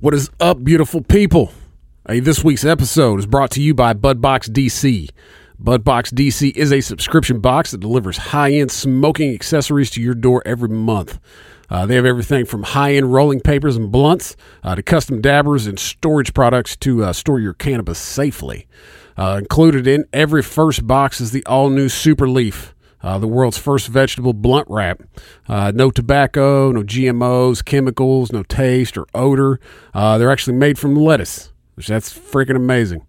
What is up, beautiful people? Hey, this week's episode is brought to you by Budbox DC. Budbox DC is a subscription box that delivers high end smoking accessories to your door every month. Uh, they have everything from high end rolling papers and blunts uh, to custom dabbers and storage products to uh, store your cannabis safely. Uh, included in every first box is the all new Super Leaf, uh, the world's first vegetable blunt wrap. Uh, no tobacco, no GMOs, chemicals, no taste or odor. Uh, they're actually made from lettuce, which that's freaking amazing.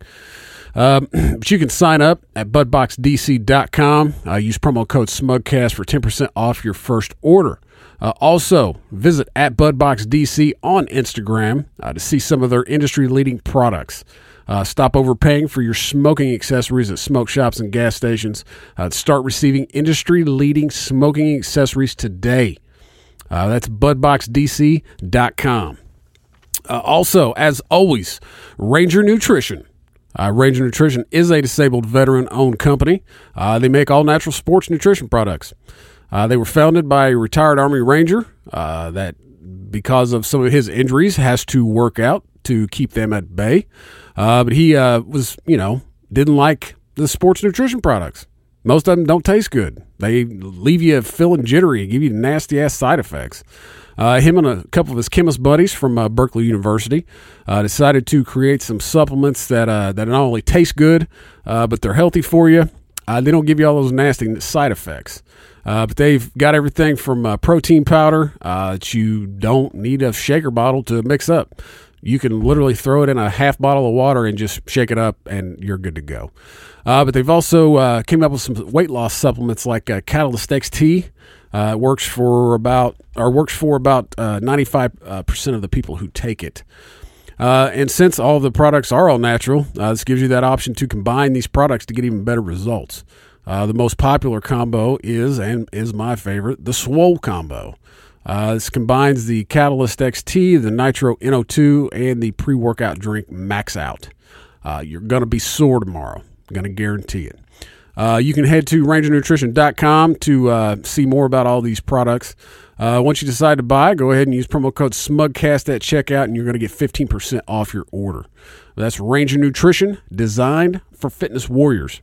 Um, but you can sign up at budboxdc.com. Uh, use promo code SMUGCAST for 10% off your first order. Uh, also, visit at BudboxDC on Instagram uh, to see some of their industry leading products. Uh, stop overpaying for your smoking accessories at smoke shops and gas stations. Uh, start receiving industry leading smoking accessories today. Uh, that's budboxdc.com. Uh, also, as always, Ranger Nutrition. Uh, Ranger Nutrition is a disabled veteran owned company. Uh, they make all natural sports nutrition products. Uh, they were founded by a retired Army Ranger uh, that, because of some of his injuries, has to work out to keep them at bay. Uh, but he uh, was, you know, didn't like the sports nutrition products. Most of them don't taste good. They leave you feeling jittery, give you nasty ass side effects. Uh, him and a couple of his chemist buddies from uh, Berkeley University uh, decided to create some supplements that uh, that not only taste good, uh, but they're healthy for you. Uh, they don't give you all those nasty side effects. Uh, but they've got everything from uh, protein powder uh, that you don't need a shaker bottle to mix up. You can literally throw it in a half bottle of water and just shake it up, and you're good to go. but they've also came up with some weight loss supplements like Catalyst XT. Uh, it works for about or works for about ninety five percent of the people who take it. Uh, and since all the products are all natural, uh, this gives you that option to combine these products to get even better results. Uh, the most popular combo is and is my favorite, the Swole combo. Uh, this combines the Catalyst XT, the Nitro NO2, and the pre-workout drink Max Out. Uh, you're gonna be sore tomorrow. I'm gonna guarantee it. Uh, you can head to rangernutrition.com to uh, see more about all these products. Uh, once you decide to buy, go ahead and use promo code SMUGCAST at checkout, and you're going to get 15% off your order. That's Ranger Nutrition, designed for fitness warriors.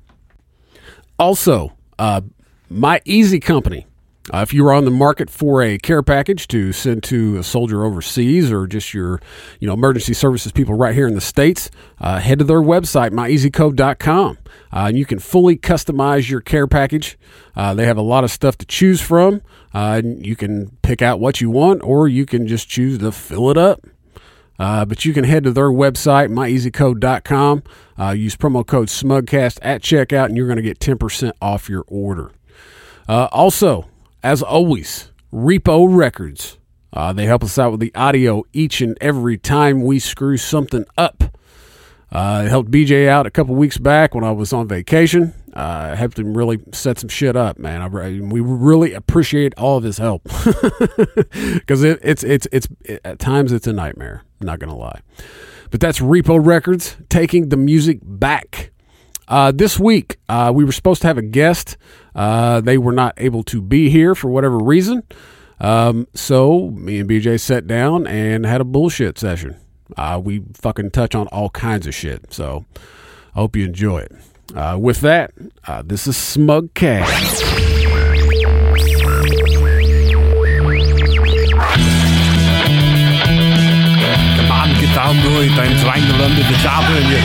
Also, uh, My Easy Company. Uh, if you are on the market for a care package to send to a soldier overseas or just your you know emergency services people right here in the states, uh, head to their website myeasyco.com. Uh, and you can fully customize your care package. Uh, they have a lot of stuff to choose from. Uh, you can pick out what you want, or you can just choose to fill it up. Uh, but you can head to their website, myeasyco.com. Uh, use promo code SMUGCAST at checkout, and you're going to get 10% off your order. Uh, also, as always, Repo Records. Uh, they help us out with the audio each and every time we screw something up. Uh, helped BJ out a couple weeks back when I was on vacation. Uh, helped him really set some shit up, man. I, we really appreciate all of his help because it, it's it's it's it, at times it's a nightmare. Not gonna lie, but that's Repo Records taking the music back. Uh, this week uh, we were supposed to have a guest. Uh, they were not able to be here for whatever reason. Um, so me and BJ sat down and had a bullshit session. Uh, we fucking touch on all kinds of shit. So I hope you enjoy it. Uh, with that, uh, this is Smug Cast. On, get down to. I'm trying to run to the job and you.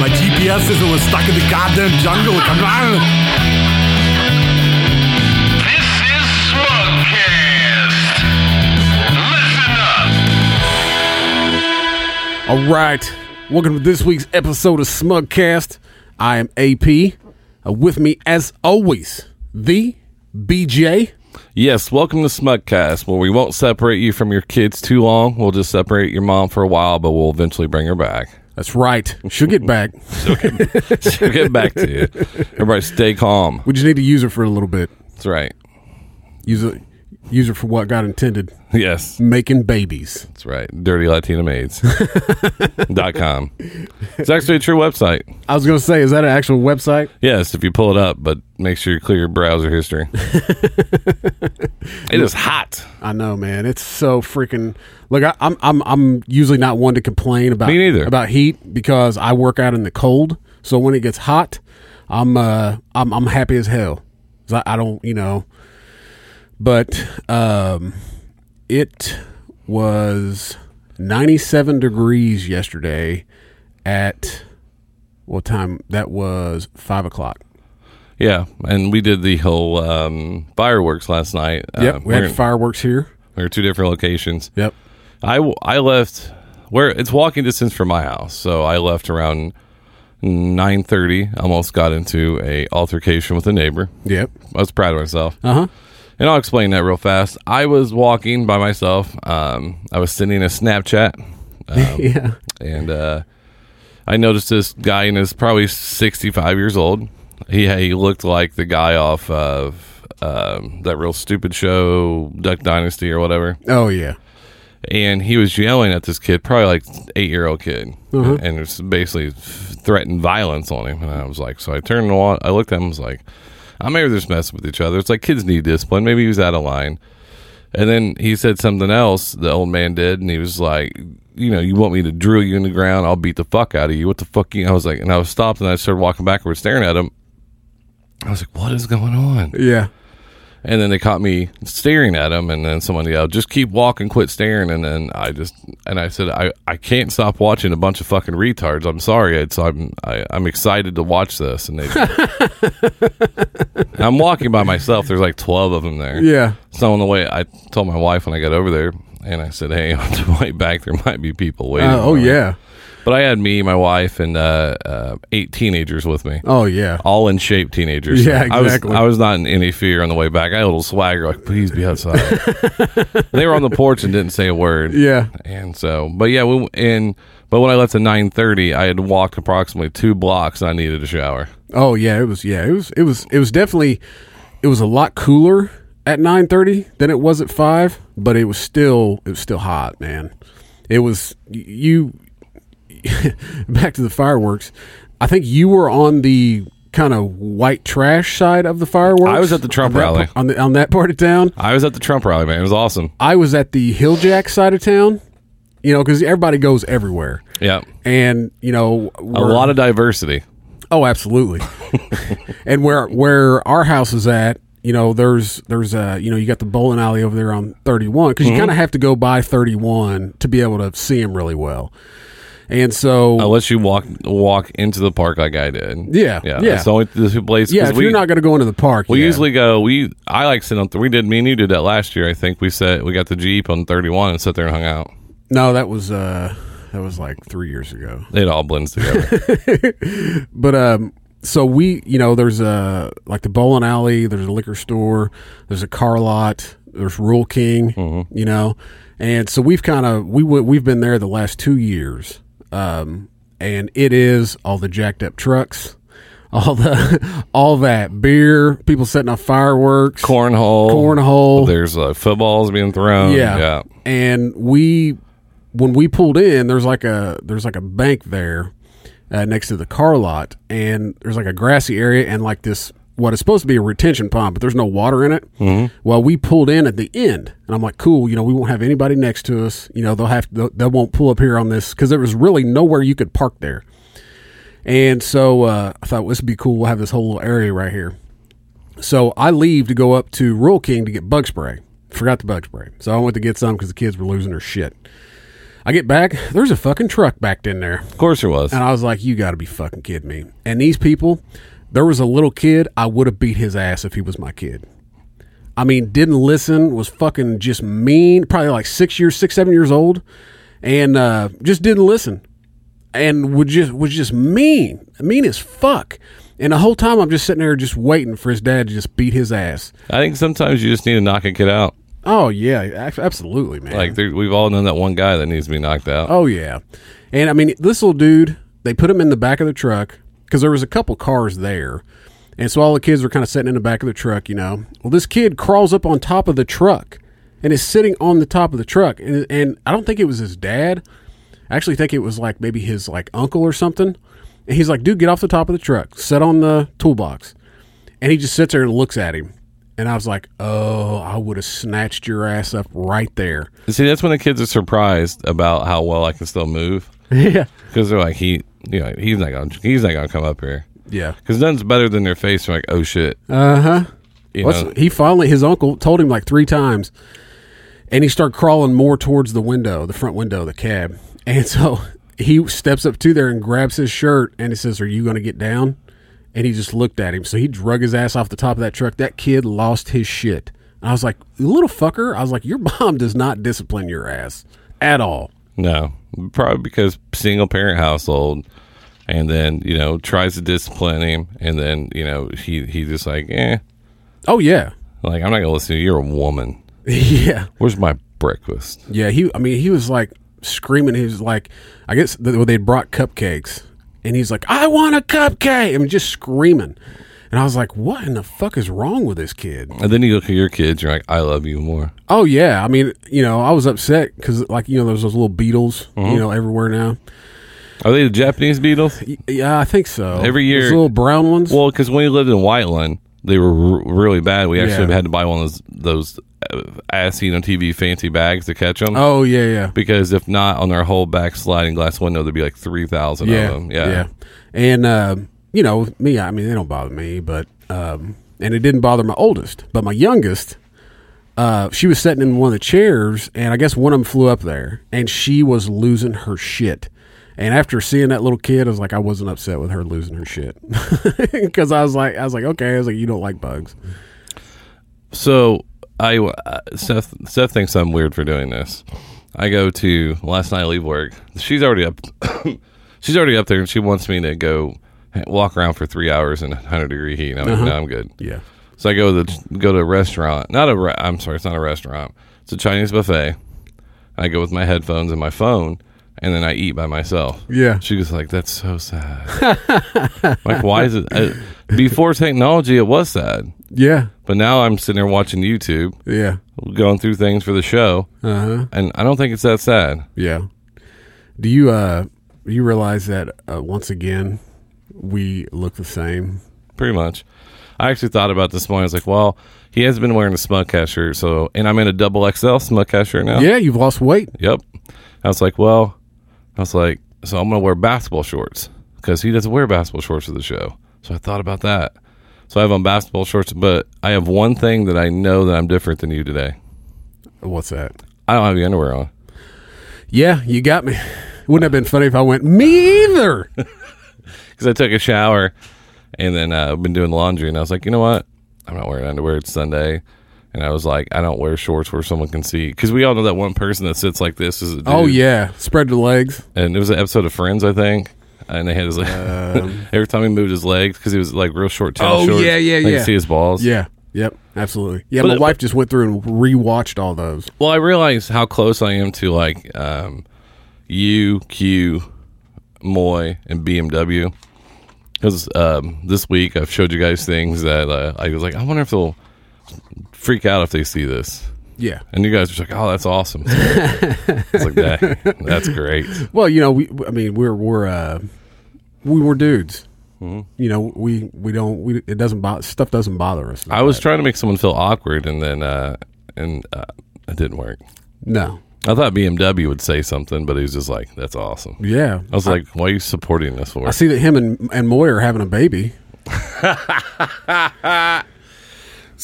My GPS is all stuck in the goddamn jungle. Come on. This is Smugcast. Listen up. All right. Welcome to this week's episode of Smugcast. I am AP. Uh, with me, as always, the BJ. Yes, welcome to Smugcast, where we won't separate you from your kids too long. We'll just separate your mom for a while, but we'll eventually bring her back. That's right. She'll get back. She'll get back to you. Everybody stay calm. We just need to use her for a little bit. That's right. Use it. Use her for what God intended. Yes, making babies. that's right. Dirty Latina Maids. dot com. It's actually a true website. I was going to say, is that an actual website? Yes, if you pull it up, but make sure you clear your browser history. it is hot. I know, man. It's so freaking. Look, I, I'm I'm I'm usually not one to complain about Me neither. about heat because I work out in the cold. So when it gets hot, I'm uh I'm I'm happy as hell. I, I don't you know, but um, it was 97 degrees yesterday at what time? That was five o'clock. Yeah, and we did the whole um, fireworks last night. Yep, Uh, we had fireworks here. we were two different locations. Yep. I, I left where it's walking distance from my house, so I left around nine thirty. Almost got into a altercation with a neighbor. Yep. I was proud of myself, Uh huh. And I'll explain that real fast. I was walking by myself. Um, I was sending a Snapchat, um, Yeah. and uh, I noticed this guy in his probably sixty-five years old. He he looked like the guy off of um, that real stupid show, Duck Dynasty or whatever Oh yeah. and he was yelling at this kid, probably like eight year old kid, Uh-huh. and it's basically threatened violence on him. And I was like, so I turned and I looked at him, and was like, I'm maybe they're just messing with each other. It's like kids need discipline. Maybe he was out of line. And then he said something else. The old man did, and he was like, you know, you want me to drill you in the ground? I'll beat the fuck out of you. What the fuck? You? I was like, and I was stopped, and I started walking backwards, staring at him. I was like, what is going on? Yeah. And then they caught me staring at him, and then someone yelled, "Just keep walking, quit staring." And then I just and I said, "I, I can't stop watching a bunch of fucking retards. I'm sorry. It's I'm I, I'm excited to watch this." And they, I'm walking by myself. There's like twelve of them there. Yeah. So on the way, I told my wife when I got over there, and I said, "Hey, on the way back, there might be people waiting." Uh, oh yeah. me." But I had me, my wife, and uh, uh, eight teenagers with me Oh yeah. all in shape teenagers. Yeah, I was exactly. I was not in any fear on the way back. I had a little swagger, like please be outside. they were on the porch and didn't say a word. Yeah. and so, but yeah, we and but when I left at nine thirty, I had walked approximately two blocks. and I needed a shower. Oh yeah. It was yeah. It was it was it was definitely it was a lot cooler at nine thirty than it was at five, but it was still it was still hot, man. It was you. back to the fireworks. I think you were on the kind of white trash side of the fireworks. I was at the Trump on rally. pa- on the on that part of town. I was at the Trump rally, man. It was awesome. I was at the Hilljack side of town. You know, because everybody goes everywhere, Yeah, and you know a lot of diversity. Oh, absolutely. and where where our house is at, you know, there's there's a you know you got the bowling alley over there on 31 because Mm-hmm. you kind of have to go by 31 to be able to see them really well. And so Unless you walk walk into the park like I did. Yeah, yeah. yeah. That's the only the place. yeah, if we, you're not going to go into the park, We yeah. usually go. We I like sitting on. We did. Me and you did that last year. I think we set. We got the Jeep on 31 and sat there and hung out. no, that was uh that was like three years ago. It all blends together. But um, so we, you know, there's a like the bowling alley, there's a liquor store, there's a car lot, there's Rural King, Mm-hmm. you know, and so we've kind of we w- we've been there the last two years, um, and it is all the jacked up trucks, all the all that beer, people setting off fireworks, cornhole, cornhole, There's uh, footballs being thrown. yeah. yeah. And we when we pulled in, there's like a there's like a bank there uh, next to the car lot, and there's like a grassy area and like this what is supposed to be a retention pond, but there's no water in it. Mm-hmm. Well, we pulled in at the end, and I'm like, cool. You know, we won't have anybody next to us. You know, they'll have they'll, they won't pull up here on this because there was really nowhere you could park there. And so uh, I thought well, this would be cool. We'll have this whole little area right here. So I leave to go up to Rural King to get bug spray. Forgot the bug spray. So I went to get some because the kids were losing their shit. I get back, there's a fucking truck backed in there. Of course there was. And I was like, you got to be fucking kidding me. And these people, there was a little kid, I would have beat his ass if he was my kid. I mean, didn't listen, was fucking just mean, probably like six years, six, seven years old, and uh, just didn't listen. And would just was just mean, mean as fuck. And the whole time I'm just sitting there just waiting for his dad to just beat his ass. I think sometimes you just need to knock a kid out. Oh yeah, absolutely, man. Like we've all known that one guy that needs to be knocked out. Oh yeah, and I mean this little dude. They put him in the back of the truck because there was a couple cars there, and so all the kids were kind of sitting in the back of the truck. You know, well this kid crawls up on top of the truck and is sitting on the top of the truck. And, and I don't think it was his dad. I actually think it was like maybe his like uncle or something. And he's like, dude, get off the top of the truck, sit on the toolbox. And he just sits there and looks at him. And I was like, oh, I would have snatched your ass up right there. See, that's when the kids are surprised about how well I can still move yeah. because they're like, he, you know, he's not gonna, he's not gonna come up here Yeah. because nothing's better than their face. Like, oh shit, Uh huh. you What's- know. he finally, his uncle told him like three times, and he started crawling more towards the window, the front window of the cab. And so he steps up to there and grabs his shirt and he says, Are you going to get down? And he just looked at him. So he drug his ass off the top of that truck. That kid lost his shit. And I was like, Little fucker. I was like, Your mom does not discipline your ass at all. No, probably because single parent household, and then you know tries to discipline him, and then you know he he just like, eh, Oh, yeah. like I'm not gonna listen to you. You're a woman. yeah. Where's my breakfast? Yeah, he. I mean, he was like screaming. He was like, I guess they'd brought cupcakes, and he's like, "I want a cupcake!" I mean, just screaming. And I was like, "What in the fuck is wrong with this kid?" And then you look at your kids, you're like, I love you more. Oh yeah, I mean, you know, I was upset because like you know, there's those little beetles, you know, everywhere now. Are they the Japanese beetles? Yeah, I think so. Every year- those little brown ones. Well, because when we lived in Whiteland, they were r- really bad. We actually Yeah. had to buy one of those those uh, as seen on TV fancy bags to catch them. oh yeah, yeah. Because if not, on their whole back sliding glass window, there'd be like three thousand yeah, of them. Yeah. And uh, you know me, I mean they don't bother me, but um, and it didn't bother my oldest, but my youngest. Uh, she was sitting in one of the chairs, and I guess one of them flew up there, and she was losing her shit. And after seeing that little kid, I was like, I wasn't upset with her losing her shit because I was like, I was like, okay, I was like, you don't like bugs, So I uh, Seth Seth thinks I'm weird for doing this. I go to last night I leave work. She's already up. she's already up there, and she wants me to go walk around for three hours in 100 degree heat. And I'm like, no, I'm good. yeah, So I go to the, go to a restaurant. Not a. Re- I'm sorry, it's not a restaurant. It's a Chinese buffet. I go with my headphones and my phone, and then I eat by myself. Yeah. She was like, "That's so sad." like, why is it? Uh, before technology, it was sad, yeah, but now I'm sitting there watching YouTube, yeah, going through things for the show, uh huh, and I don't think it's that sad. yeah. Do you uh, you realize that uh, once again we look the same? Pretty much. I actually thought about this morning. I was like, "Well, he has been wearing a Smugcast shirt, so and I'm in a double XL Smugcast shirt now." Yeah, you've lost weight. Yep. I was like, well, I was like, so I'm gonna wear basketball shorts because he doesn't wear basketball shorts for the show. So I thought about that. So I have on basketball shorts, but I have one thing that I know that I'm different than you today. What's that? I don't have the underwear on. Yeah, you got me. Wouldn't have been funny if I went me either. because I took a shower and then uh, I've been doing laundry and I was like, you know what? I'm not wearing underwear. It's Sunday. And I was like, I don't wear shorts where someone can see. Because we all know that one person that sits like this is a dude. oh yeah, spread the legs. And it was an episode of Friends, I think. And they had his, like, every time he moved his legs, because he was like real short Oh, shorts. yeah, yeah, yeah. see his balls. Yeah, yep, absolutely. Yeah, But my wife just went through and rewatched all those. Well, I realized how close I am to like um, U, Q, Moy, and BMW. Because um, this week I've showed you guys things that uh, I was like, I wonder if they'll freak out if they see this. Yeah. And you guys are like, oh, that's awesome. it's like, that, that's great. Well, you know, we. I mean, we're we're uh, we were dudes. Mm-hmm. You know, we we don't. We it doesn't bother stuff doesn't bother us. I was trying to make someone feel awkward, and then uh, and uh, it didn't work. no. I thought BMW would say something, but he was just like, "That's awesome." Yeah, I was like, "Why are you supporting this for?" I see that him and and Moy are having a baby.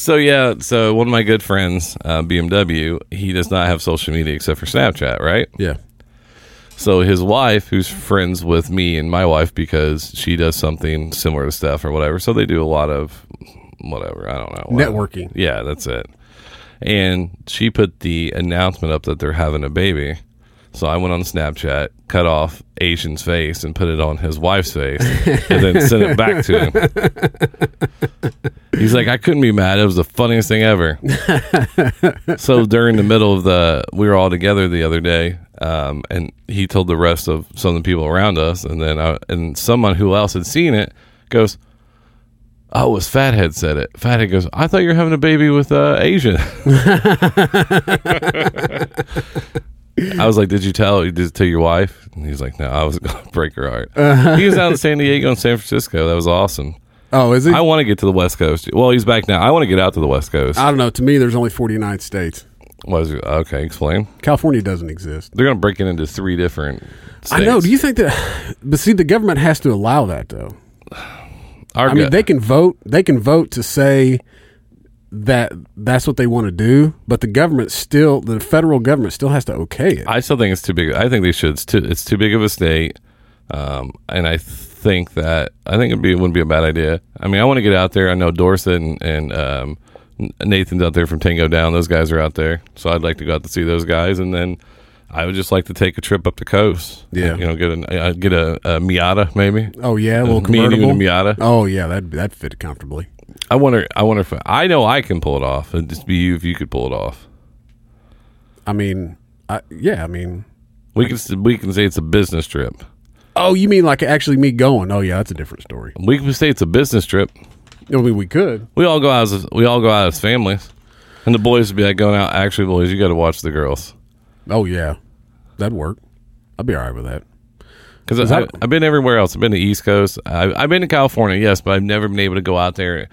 So yeah, so one of my good friends, uh, BMW, he does not have social media except for Snapchat, right? Yeah. So his wife, who's friends with me and my wife because she does something similar to Steph or whatever, so they do a lot of whatever I don't know whatever. Networking. Yeah, that's it. And she put the announcement up that they're having a baby. So I went on Snapchat, cut off Asian's face, and put it on his wife's face, and then sent it back to him. He's like, I couldn't be mad. It was the funniest thing ever. so during the middle of the, we were all together the other day, um, and he told the rest of some of the people around us, and then I, and someone who else had seen it goes, Oh, it was Fathead said it. Fathead goes, I thought you were having a baby with uh, Asian. I was like, Did you tell did you tell your wife? And he's like, No, I was gonna break her heart. he was out in San Diego and San Francisco. That was awesome. Oh, is he? I want to get to the West Coast. Well, he's back now. I want to get out to the West Coast. I don't know. To me, there's only 49 states. Was okay, explain. California doesn't exist. They're gonna break it into three different states. I know. Do you think that? But see, the government has to allow that, though. Our I mean, they can vote. They can vote to say that that's what they want to do, but the government still, the federal government still has to okay it. I still think it's too big. I think they should. It's too, it's too big of a state, um, and I think that I think it'd be it wouldn't be a bad idea. I mean, I want to get out there. I know Dorset and, and um, Nathan's out there from Tango Down. Those guys are out there, so I'd like to go out to see those guys, and then I would just like to take a trip up the coast. Yeah. you know, get a uh, get a, a Miata maybe. oh yeah, a little convertible. in a Miata. Oh yeah, that that fit comfortably. I wonder. I wonder if I know I can pull it off. It'd just be you if you could pull it off. I mean, I, yeah, I mean, We can we can say it's a business trip. oh, you mean like actually me going? Oh yeah, that's a different story. We can say it's a business trip. I mean, we could. We all go out as we all go out as families, and the boys would be like going out. Actually, boys, you got to watch the girls Oh yeah, that'd work. I'd be all right with that. because that- I've been everywhere else. I've been to East Coast. I, I've been to California, yes, but I've never been able to go out there.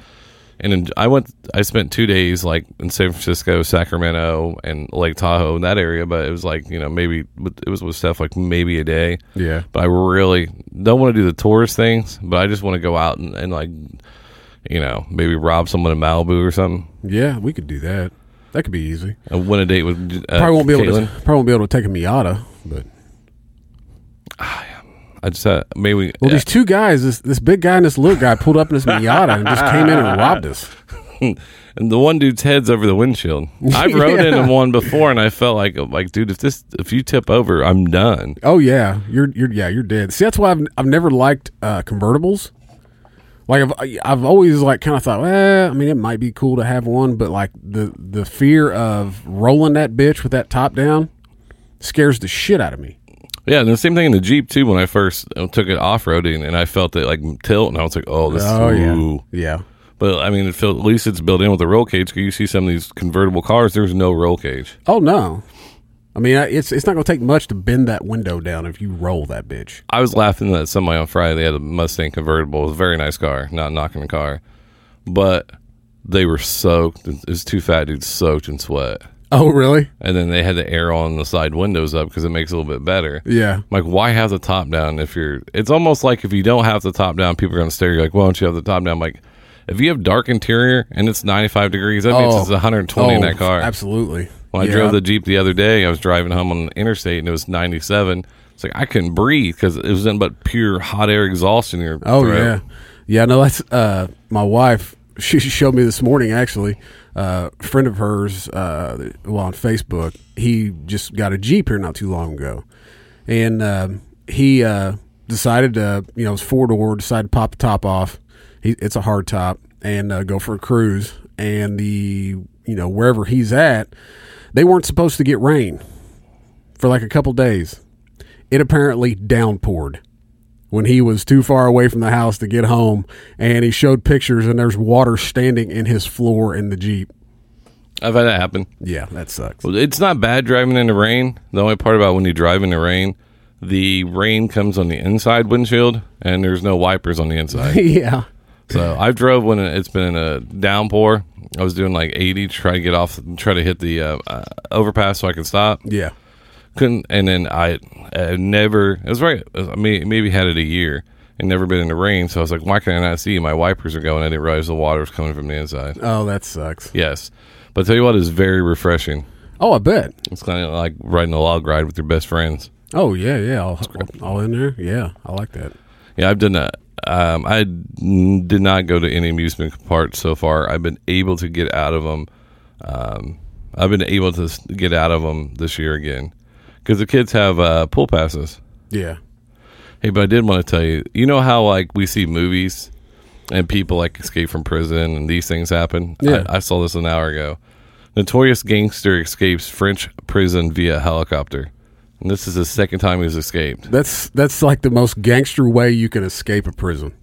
And en- I went. I spent two days like in San Francisco, Sacramento, and Lake Tahoe in that area. But it was like you know maybe it was with stuff like maybe a day. Yeah. But I really don't want to do the tourist things. But I just want to go out and, and like you know maybe rob someone in Malibu or something. Yeah, we could do that. That could be easy. And win a date with uh, Probably won't be able to. Probably won't be able to take a Miata, but I just uh, maybe well, these two guys, this this big guy and this little guy, pulled up in this Miata and just came in and robbed us. and the one dude's head's over the windshield. I've rode Yeah. in one before, and I felt like like dude, if this if you tip over, I'm done. Oh yeah, you're you're yeah you're dead. See, that's why I've I've never liked uh, convertibles. Like I've I've always like kind of thought, well, I mean, it might be cool to have one, but like the the fear of rolling that bitch with that top down scares the shit out of me. Yeah, and the same thing in the Jeep too. When I first uh, took it off roading, and I felt it like tilt, and I was like, oh, this. Oh ooh. yeah, yeah. But I mean, it felt, at least it's built in with a roll cage. 'cause You see some of these convertible cars, there's no roll cage. Oh no, I mean, it's it's not going to take much to bend that window down if you roll that bitch. I was laughing at somebody on Friday. They had a Mustang convertible. It was a very nice car. Not knocking the car, but they were soaked. It was two fat dudes soaked in sweat. Oh really? and then they had the air on the side windows up because it makes it a little bit better. Yeah. Like, why have the top down if you're? It's almost like if you don't have the top down, people are going to stare. You're like, why don't you have the top down? I'm like, if you have dark interior and it's 95 degrees, that means Oh. it's 120 in Oh, that car. Absolutely. When I drove the Jeep the other day, I was driving home on the interstate and it was 97. It's like I couldn't breathe because it was nothing but pure hot air exhaust in your Oh throat. yeah, yeah. No, that's uh, my wife. She showed me this morning. Actually, uh, a friend of hers, uh, well on Facebook, he just got a Jeep here not too long ago, and um he uh, decided to, you know, it's four door. Decided to pop the top off. He, it's a hard top, and uh, go for a cruise. And the, you know, wherever he's at, they weren't supposed to get rain for like a couple days. It apparently downpoured when he was too far away from the house to get home and he showed pictures and there's water standing in his floor in the Jeep. I've had that happen. Yeah, that sucks. Well, It's not bad driving in the rain. The only part about when you drive in the rain, the rain comes on the inside windshield, and there's no wipers on the inside. yeah. So I drove when it's been in a downpour. I was doing like 80, to try to get off, try to hit the uh, uh, overpass so I could stop. Yeah. Couldn't, and then I, I never. It was right. I mean, maybe had it a year and never been in the rain. So I was like, why can I not see? My wipers are going. I didn't realize the water was coming from the inside. Oh, that sucks. Yes, but I tell you what, it's very refreshing. Oh, I bet. It's kind of like riding a log ride with your best friends. Oh, yeah, yeah. All, all in there. Yeah, I like that. Yeah, I've done that. Um, I did not go to any amusement parks so far. I've been able to get out of them. Um, I've been able to get out of them this year again because the kids have uh, pool passes. Yeah. Hey, but I did want to tell you. You know how like we see movies and people like escape from prison and these things happen. Yeah. I, I saw this an hour ago. Notorious gangster escapes French prison via helicopter. And this is the second time he's escaped. That's that's like the most gangster way you can escape a prison.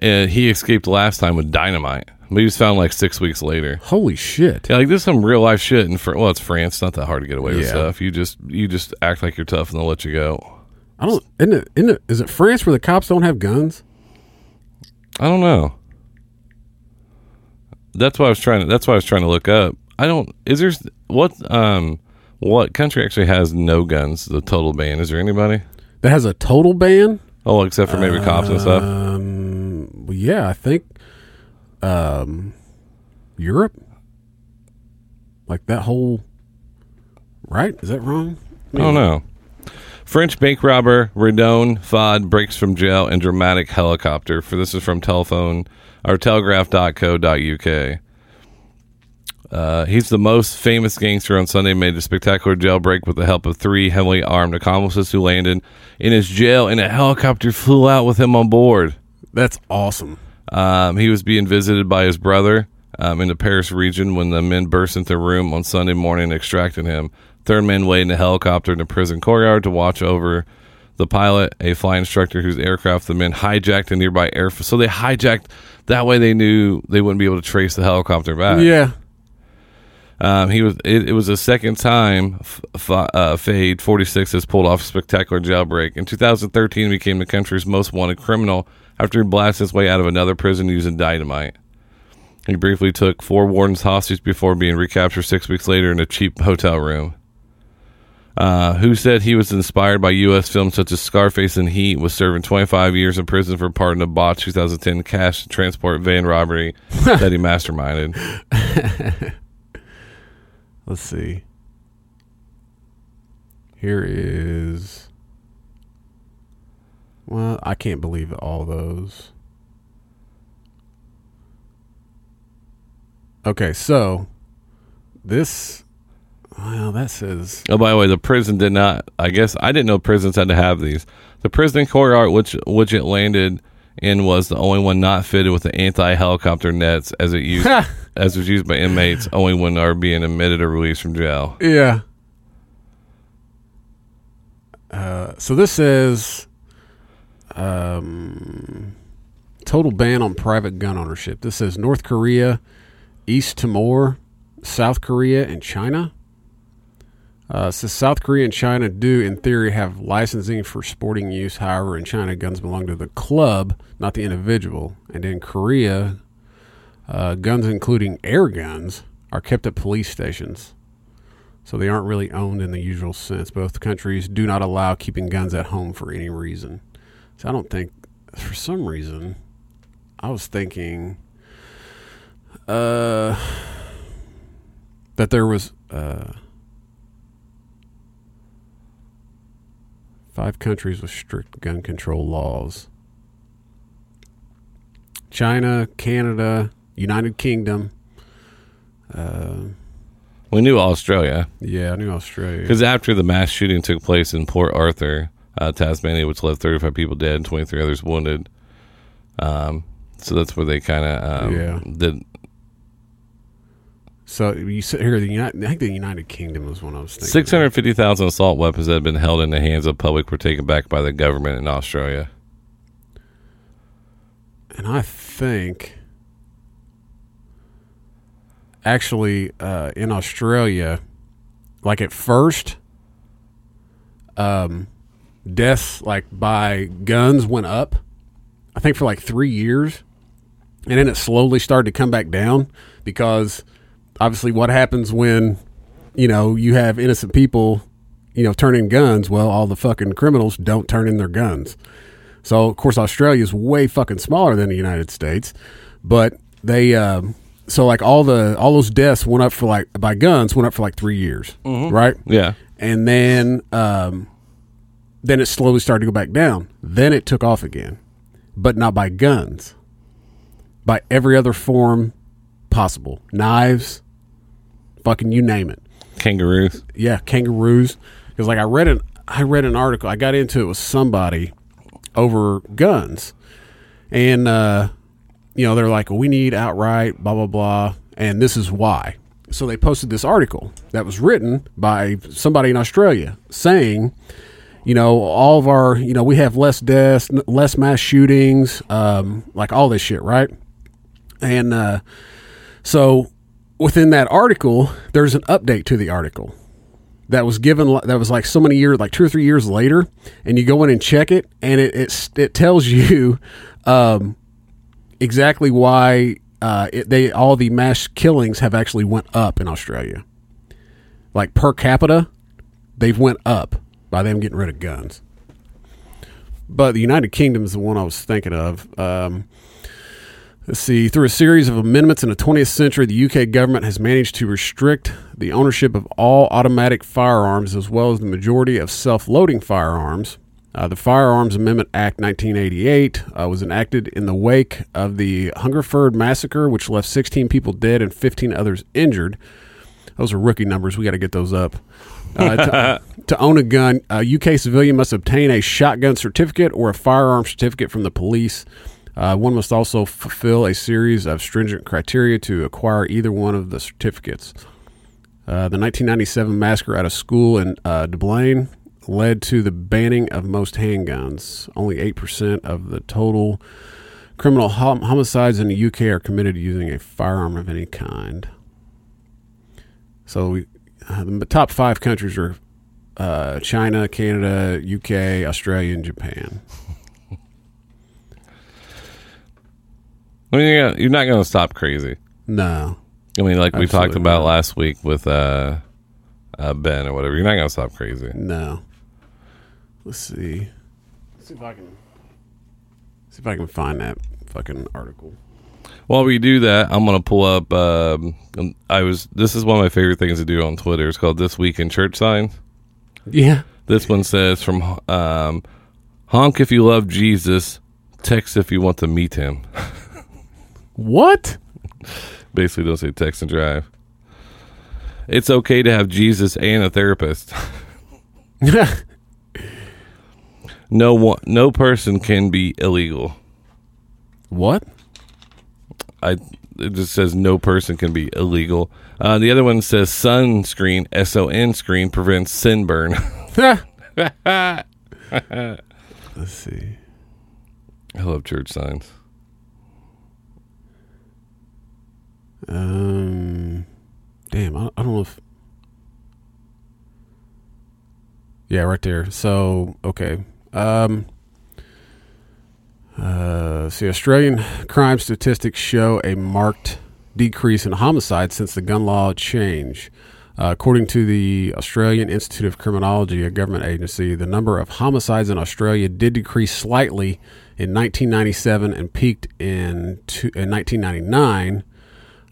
and he escaped last time with dynamite. But he was found like six weeks later. Holy shit. Yeah, like this is some real life shit. In Fr- well, it's France. It's not that hard to get away with Yeah. stuff. You just you just act like you're tough and they'll let you go. I don't. Isn't it? Isn't it? Is it France where the cops don't have guns? I don't know. That's why I was trying to. That's why I was trying to look up. I don't. Is there what um what country actually has no guns? The total ban. Is there anybody? That has a total ban. Oh, except for maybe cops and stuff. Um. Well, yeah, I think. Um, Europe. Like that whole. Right? Is that wrong? I don't know. French bank robber Redoine Faid breaks from jail in dramatic helicopter. For this is from telephone or telegraph.co.uk. Uh, he's the most famous gangster on Sunday. Made a spectacular jailbreak with the help of three heavily armed accomplices who landed in his jail, and a helicopter flew out with him on board. That's awesome. Um, he was being visited by his brother um, in the Paris region when the men burst into the room on Sunday morning and extracted him. Third man waited in a helicopter in the prison courtyard to watch over the pilot, a flight instructor whose aircraft the men hijacked a nearby air. So they hijacked that way they knew they wouldn't be able to trace the helicopter back. Yeah. Um, he was. It, it was the second time F- F- uh, Faid Forty Six has pulled off a spectacular jailbreak. In 2013, he became the country's most wanted criminal after he blasted his way out of another prison using dynamite. He briefly took four wardens hostage before being recaptured six weeks later in a cheap hotel room. Uh, who said he was inspired by U.S. films such as Scarface and Heat? Was serving 25 years in prison for part in a botched 2010 cash transport van robbery that he masterminded. Let's see. Here is. Well, I can't believe all those. Okay, so this. Well, that says. Oh, by the way, the prison did not. I guess I didn't know prisons had to have these. The prison courtyard, which which it landed in, was the only one not fitted with the anti-helicopter nets as it used as was used by inmates only when are being admitted or released from jail. Yeah. Uh, so this says um, total ban on private gun ownership. This says North Korea, East Timor, South Korea, and China. Uh, says South Korea and China do, in theory, have licensing for sporting use. However, in China, guns belong to the club, not the individual. And in Korea, uh, guns, including air guns, are kept at police stations. So they aren't really owned in the usual sense. Both countries do not allow keeping guns at home for any reason. So I don't think, for some reason, I was thinking uh, that there was uh, five countries with strict gun control laws China, Canada, United Kingdom. Uh, We knew Australia yeah, I knew Australia. because after the mass shooting took place in Port Arthur, uh, Tasmania, which left 35 people dead and 23 others wounded. Um, so that's where they kind of um, Yeah. did. So you sit here. The United, I think the United Kingdom was one I was thinking. 650,000 assault weapons that had been held in the hands of public were taken back by the government in Australia. and I think actually uh, in Australia, like at first, um, deaths like by guns went up. I think for like three years, and then it slowly started to come back down because obviously what happens when you know you have innocent people you know turning guns well all the fucking criminals don't turn in their guns so of course Australia is way fucking smaller than the United States, but they um, so like all the all those deaths went up for like by guns went up for like three years, right? Yeah. And then um, then it slowly started to go back down. Then it took off again, but not by guns, by every other form possible, knives, fucking you name it Kangaroos. yeah, kangaroos. Because like I read an I read an article. I got into it with somebody over guns, and uh, you know they're like, we need outright, blah blah blah, and this is why. So they posted this article that was written by somebody in Australia saying you know, all of our, you know, we have less deaths, n- less mass shootings, um, like all this shit, right? And uh, so within that article, there's an update to the article that was given that was like so many years like two or three years later and you go in and check it and it it, it tells you um, exactly why uh, it, they all the mass killings have actually went up in Australia. Like per capita they've went up by them getting rid of guns. But the United Kingdom is the one I was thinking of um, Let's see. Through a series of amendments in the 20th century, the UK government has managed to restrict the ownership of all automatic firearms as well as the majority of self loading firearms. Uh, the Firearms Amendment Act 1988 uh, was enacted in the wake of the Hungerford Massacre, which left 16 people dead and 15 others injured. Those are rookie numbers. We got to get those up. Uh, to, to own a gun, a UK civilian must obtain a shotgun certificate or a firearm certificate from the police. Uh, one must also fulfill a series of stringent criteria to acquire either one of the certificates. Uh, the 1997 massacre at a school in uh, Dublin led to the banning of most handguns. Only 8% of the total criminal hom- homicides in the UK are committed using a firearm of any kind. So uh, the top five countries are uh, China, Canada, UK, Australia, and Japan. I mean, you're, you're not going to stop crazy. No. I mean, like we talked Absolutely about not. last week with uh, uh, Ben or whatever. You're not going to stop crazy. No. Let's see. Let's see if I can see if I can find that fucking article. While we do that, I'm gonna pull up. Um, I was. This is one of my favorite things to do on Twitter. It's called "This Week in Church Signs." Yeah. This one says from um, "Honk if you love Jesus, text if you want to meet him." What? Basically, don't say text and drive. It's okay to have Jesus and a therapist. No one, no person can be illegal. what? I it just says no person can be illegal. Uh, the other one says sunscreen, S O N screen prevents sunburn. Let's see. I love church signs. Um, damn, I, I don't know if. Yeah, right there. So okay. Um. Uh, see, Australian crime statistics show a marked decrease in homicides since the gun law change. Uh, according to the Australian Institute of Criminology, a government agency, the number of homicides in Australia did decrease slightly in 1997 and peaked in, two, in 1999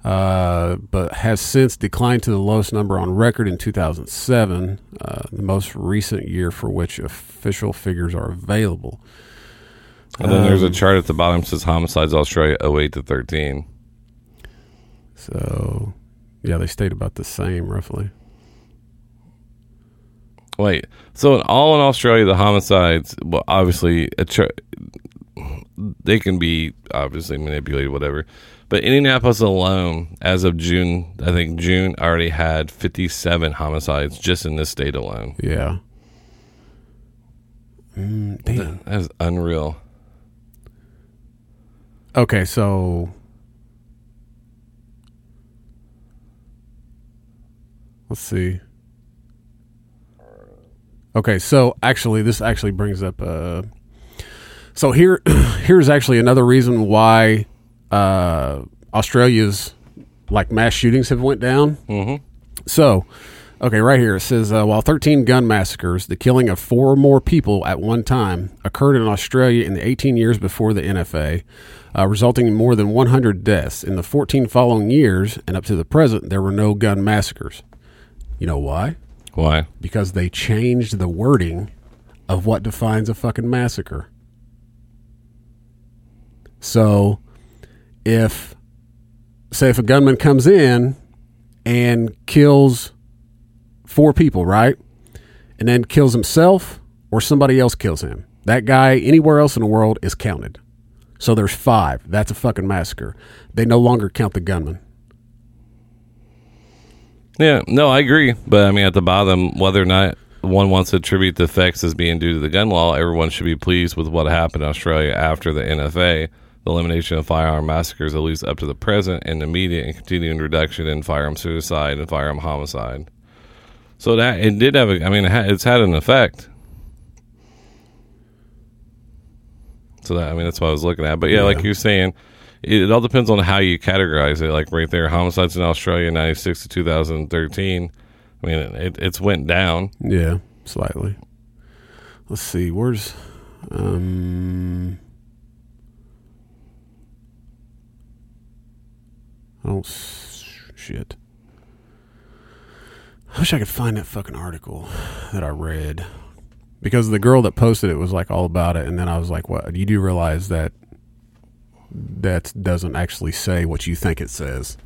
uh, but has since declined to the lowest number on record in 2007, uh, the most recent year for which official figures are available. And then there's a Um, chart at the bottom that says homicides Australia 08 to 13. So, yeah, they stayed about the same roughly. Wait, so in all in Australia, the homicides, well, obviously, a char- they can be obviously manipulated, whatever. But Indianapolis alone, as of June, I think June already had 57 homicides just in this state alone. Yeah. Mm, damn. That is unreal. Okay, so let's see. Okay, so actually, this actually brings up. Uh, so here, here's actually another reason why uh, Australia's like mass shootings have went down. Mm-hmm. So, okay, right here it says uh, while 13 gun massacres, the killing of four or more people at one time, occurred in Australia in the 18 years before the NFA, uh, resulting in more than 100 deaths. In the 14 following years and up to the present, there were no gun massacres. You know why? Why? Because they changed the wording of what defines a fucking massacre. So, if, say, if a gunman comes in and kills four people, right? And then kills himself or somebody else kills him. That guy anywhere else in the world is counted. So there's five. That's a fucking massacre. They no longer count the gunman. Yeah, no, I agree. But I mean, at the bottom, whether or not one wants to attribute the effects as being due to the gun law. Everyone should be pleased with what happened in Australia after the NFA, the elimination of firearm massacres, at least up to the present, and immediate and continuing reduction in firearm suicide and firearm homicide. So that it did have a. I mean, it ha- it's had an effect. So that I mean, that's what I was looking at. But yeah, like you're saying, it, it all depends on how you categorize it. Like right there, homicides in Australia, ninety six to two thousand thirteen. I mean, it, it's went down. Yeah, slightly. Let's see. Where's um Oh shit. I wish I could find that fucking article that I read. Because the girl that posted it was like all about it and then I was like, "What? You do realize that that doesn't actually say what you think it says?"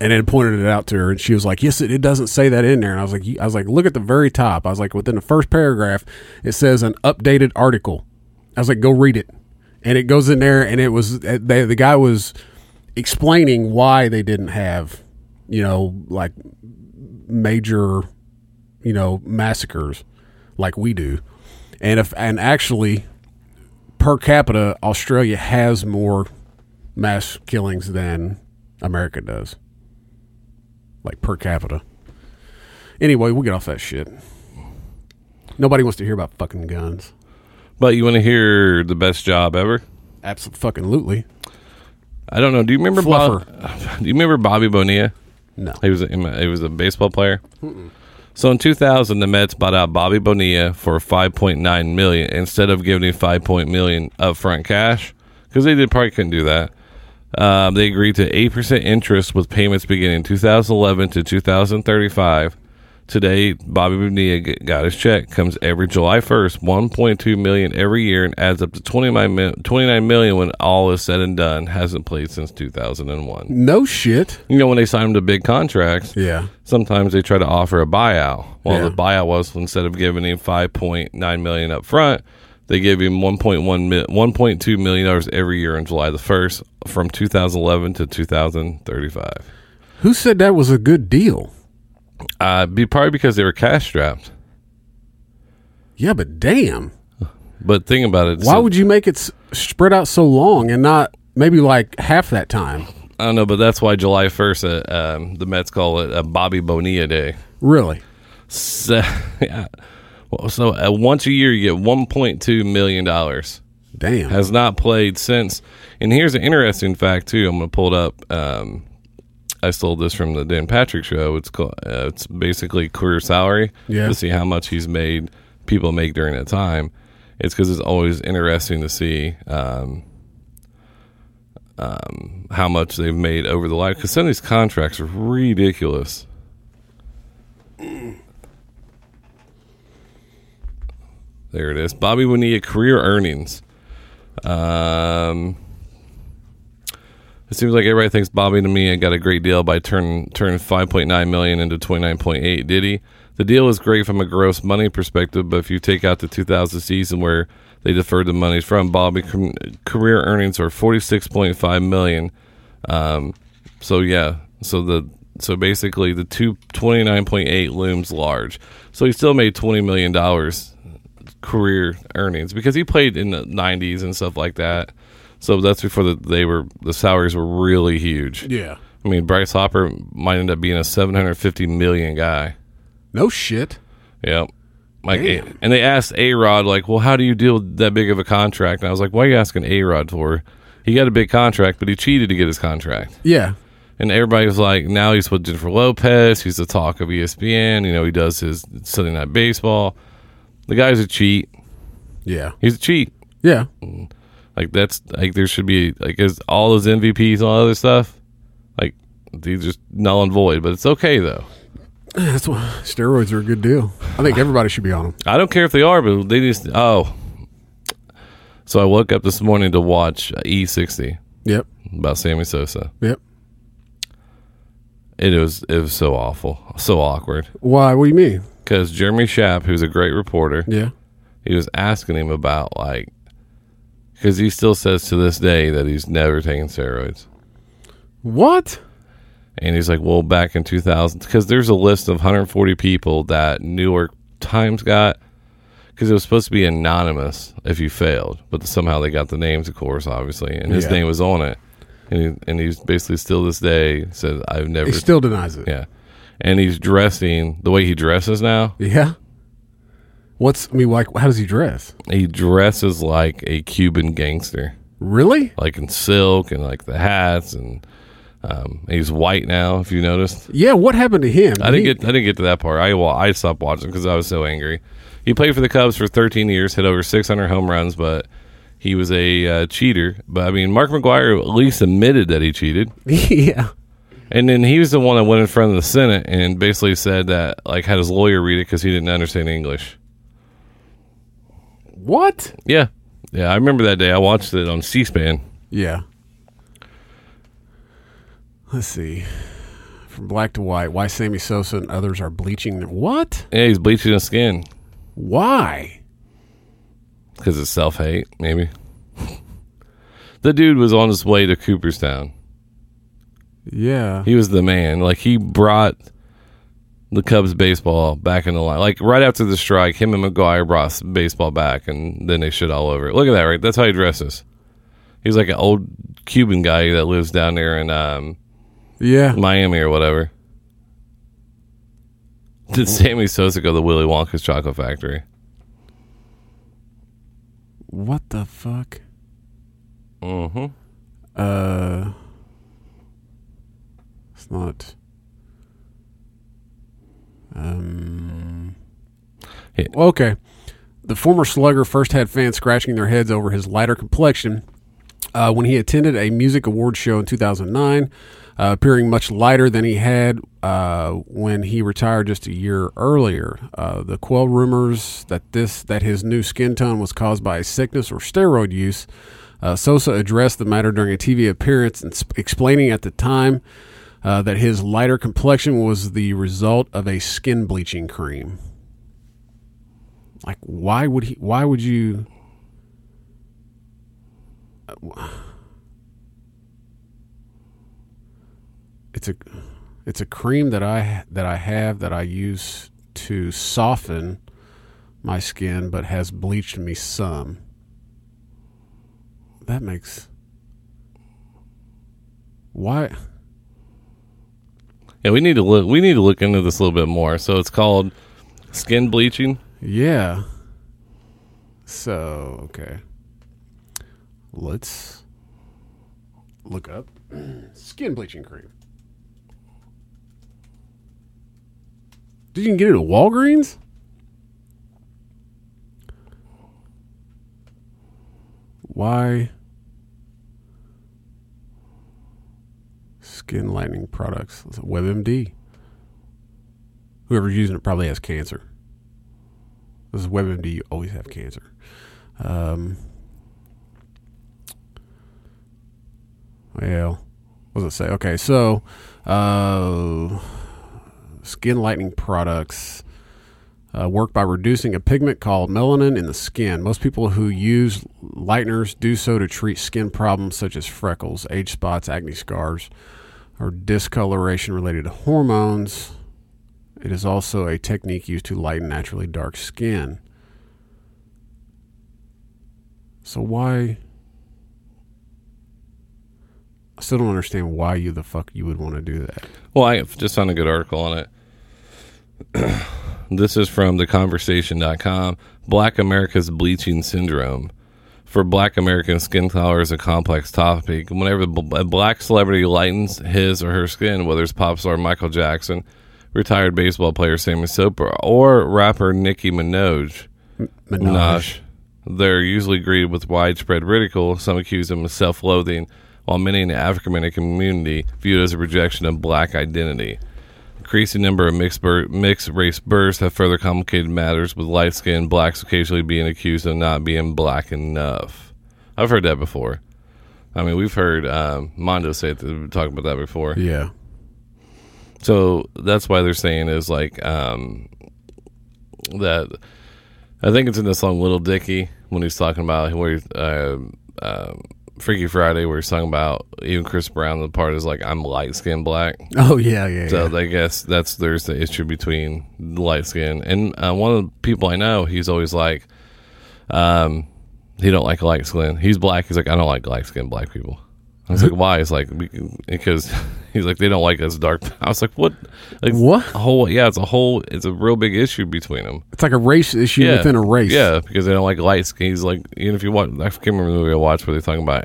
and then pointed it out to her, and she was like, "Yes, it, it doesn't say that in there." And I was like, "I was like, look at the very top." I was like, within the first paragraph, it says an updated article. I was like, "Go read it," and it goes in there, and it was eh, they, the guy was explaining why they didn't have, you know, like major, you know, massacres like we do, and if and actually per capita, Australia has more mass killings than America does like per capita. Anyway, we'll get off that shit. Nobody wants to hear about fucking guns. But you want to hear the best job ever? Absolutely. I don't know. Do you remember Bob, Do you remember Bobby Bonilla? No. He was a, he was a baseball player. So in 2000, the Mets bought out Bobby Bonilla for 5.9 million instead of giving him 5 point million upfront cash because they did probably couldn't do that. Um, they agreed to 8% interest with payments beginning 2011 to 2035. Today, Bobby Bonilla got his check. Comes every July 1st, 1.2 million every year, and adds up to 29 29 million when all is said and done. Hasn't played since 2001. No shit. You know, when they sign him to big contracts, Yeah. sometimes they try to offer a buyout. Well, Yeah. the buyout was instead of giving him 5.9 million up front, they gave him 1.1 mi- 1.2 million dollars every year on July the 1st from 2011 to 2035. Who said that was a good deal? Uh, be probably because they were cash strapped. Yeah, but damn. But think about it. Why so- would you make it s- spread out so long and not maybe like half that time? I don't know, but that's why July 1st, uh, um, the Mets call it a Bobby Bonilla Day. Really? So, yeah. Well, so uh, once a year you get 1.2 million dollars. Damn. has not played since. And here's an interesting fact too. I'm going to pull it up. Um, I stole this from the Dan Patrick show. It's called. Uh, it's basically career salary. Yeah. To see how much he's made, people make during that time. It's because it's always interesting to see um, um, how much they've made over the life. Because some of these contracts are ridiculous. There it is. Bobby Bonilla career earnings. Um, it seems like everybody thinks Bobby to me got a great deal by turning turning 5.9 million into 29.8. Did he? The deal is great from a gross money perspective, but if you take out the 2000 season where they deferred the money from, Bobby career earnings are 46.5 million. Um, so yeah, so the so basically the two 29.8 looms large. So he still made 20 million dollars career earnings because he played in the 90s and stuff like that. So that's before the, they were the salaries were really huge. yeah. I mean, Bryce Harper might end up being a 750 million guy. No shit. Yep. Like, Damn. and they asked A Rod, like, well, how do you deal with that big of a contract? And I was like, why are you asking A Rod for? He got a big contract, but he cheated to get his contract. Yeah. And everybody was like, now he's with Jennifer Lopez. He's the talk of ESPN. You know, he does his Sunday Night Baseball. The guy's a cheat. Yeah. He's a cheat. Yeah. Mm. Like that's like there should be like is all those MVPs and all other stuff. Like these just null and void. But it's okay though. That's why steroids are a good deal. I think everybody should be on them. I don't care if they are, but they just oh. So I woke up this morning to watch uh, E60 Yep. about Sammy Sosa. Yep. It was it was so awful, so awkward. Why? What do you mean? Because Jeremy Schaap, who's a great reporter, Yeah. he was asking him about like because he still says to this day that he's never taken steroids. What? And he's like, well, back in 2000, because there's a list of 140 people that New York Times got, because it was supposed to be anonymous if you failed, but somehow they got the names, of course, obviously, and his Yeah. name was on it. And, he, and he's basically still this day says, I've never. He still denies it. yeah. And he's dressing the way he dresses now. Yeah. What's I mean, like, how does he dress? He dresses like a Cuban gangster. Really? like in silk and like the hats and um, he's white now. If you noticed, Yeah. What happened to him? I didn't He- get I didn't get to that part. I well, I stopped watching because I was so angry. He played for the Cubs for 13 years, hit over 600 home runs, but he was a uh, cheater. But I mean, Mark McGwire at least admitted that he cheated, yeah. and then he was the one that went in front of the Senate and basically said that like had his lawyer read it because he didn't understand English. What? Yeah, yeah, I remember that day. I watched it on C-SPAN. Yeah. Let's see. From black to white, why Sammy Sosa and others are bleaching their what? Yeah, he's bleaching his skin. Why? because of self hate, maybe. the dude was on his way to Cooperstown. Yeah. He was the man. Like he brought the Cubs baseball back in the line. Like right after the strike, him and McGwire brought baseball back, and then they shit all over it. Look at that, right? That's how he dresses. He's like an old Cuban guy that lives down there in um, Yeah. Miami or whatever. Did Sammy Sosa go to the Willy Wonka's chocolate factory? What the fuck? Mm-hmm. Uh It's not um Yeah. Okay. The former slugger first had fans scratching their heads over his lighter complexion uh, when he attended a music awards show in 2009, uh, appearing much lighter than he had uh, when he retired just a year earlier. Uh, the quell rumors that this that his new skin tone was caused by sickness or steroid use. Uh, Sosa addressed the matter during a TV appearance and sp- explaining at the time uh, that his lighter complexion was the result of a skin bleaching cream. Like, why would he? Why would you? It's a, it's a cream that I that I have that I use to soften my skin, but has bleached me some. That makes why? Yeah, we need to look. We need to look into this a little bit more. So it's called skin bleaching. Yeah. So, okay. Let's look up skin bleaching cream. Did you can get it at Walgreens? Why? Skin lightening products. WebMD. Whoever's using it probably has cancer. This is WebMD. You always have cancer. Um, well, what does it say? Okay, so uh, skin lightening products uh, work by reducing a pigment called melanin in the skin. Most people who use lighteners do so to treat skin problems such as freckles, age spots, acne scars, or discoloration related to hormones. It is also a technique used to lighten naturally dark skin. So why? I still don't understand why you the fuck you would want to do that. Well, I just found a good article on it. this is from theconversation.com. Black America's bleaching syndrome. For black American, skin color is a complex topic. Whenever a black celebrity lightens his or her skin, whether it's pop star Michael Jackson, retired baseball player Sammy Soper, or rapper Nicki Minaj, Minaj. they're usually greeted with widespread ridicule. Some accuse them of self loathing, while many in the African American community view it as a rejection of black identity. Increasing number of mixed, bir- mixed race births have further complicated matters, with light skinned blacks occasionally being accused of not being black enough. I've heard that before. I mean, we've heard um, Mondo say it, talk about that before. Yeah. So that's why they're saying is like um, that. I think it's in the song "Lil Dicky" when he's talking about where he's, uh, um Freaky Friday where he talking about even Chris Brown. The part is like I'm light skinned black. Oh yeah, yeah. So yeah. I guess that's there's the issue between light skin and uh, one of the people I know. He's always like, um, he don't like light skin. He's black. He's like I don't like light skinned black people. I was like, why? He's like because he's like they don't like us dark. I was like, what? Like What? A whole yeah, it's a whole it's a real big issue between them. it's like a race issue Yeah, within a race. Yeah, because they don't like light skin. He's like even if you watch, I can't remember the movie I watched where they're talking about.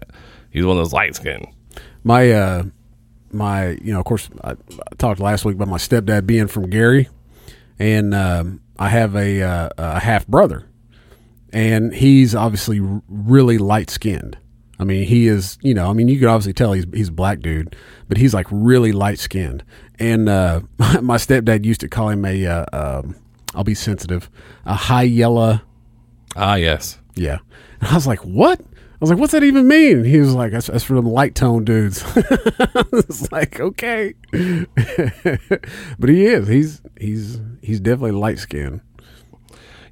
He's one of those light skin. my uh my you know of course I, I talked last week about my stepdad being from Gary and um, I have a uh, a half brother and he's obviously r- really light skinned I mean he is you know I mean you can obviously tell he's he's a black dude but he's like really light skinned and uh, my stepdad used to call him a uh, um, I'll be sensitive a high yellow Ah, yes. yeah. And I was like, what? I was like, what's that even mean? He was like, that's, that's for them light tone dudes. it's like, okay. but he is. He's he's he's definitely light skinned.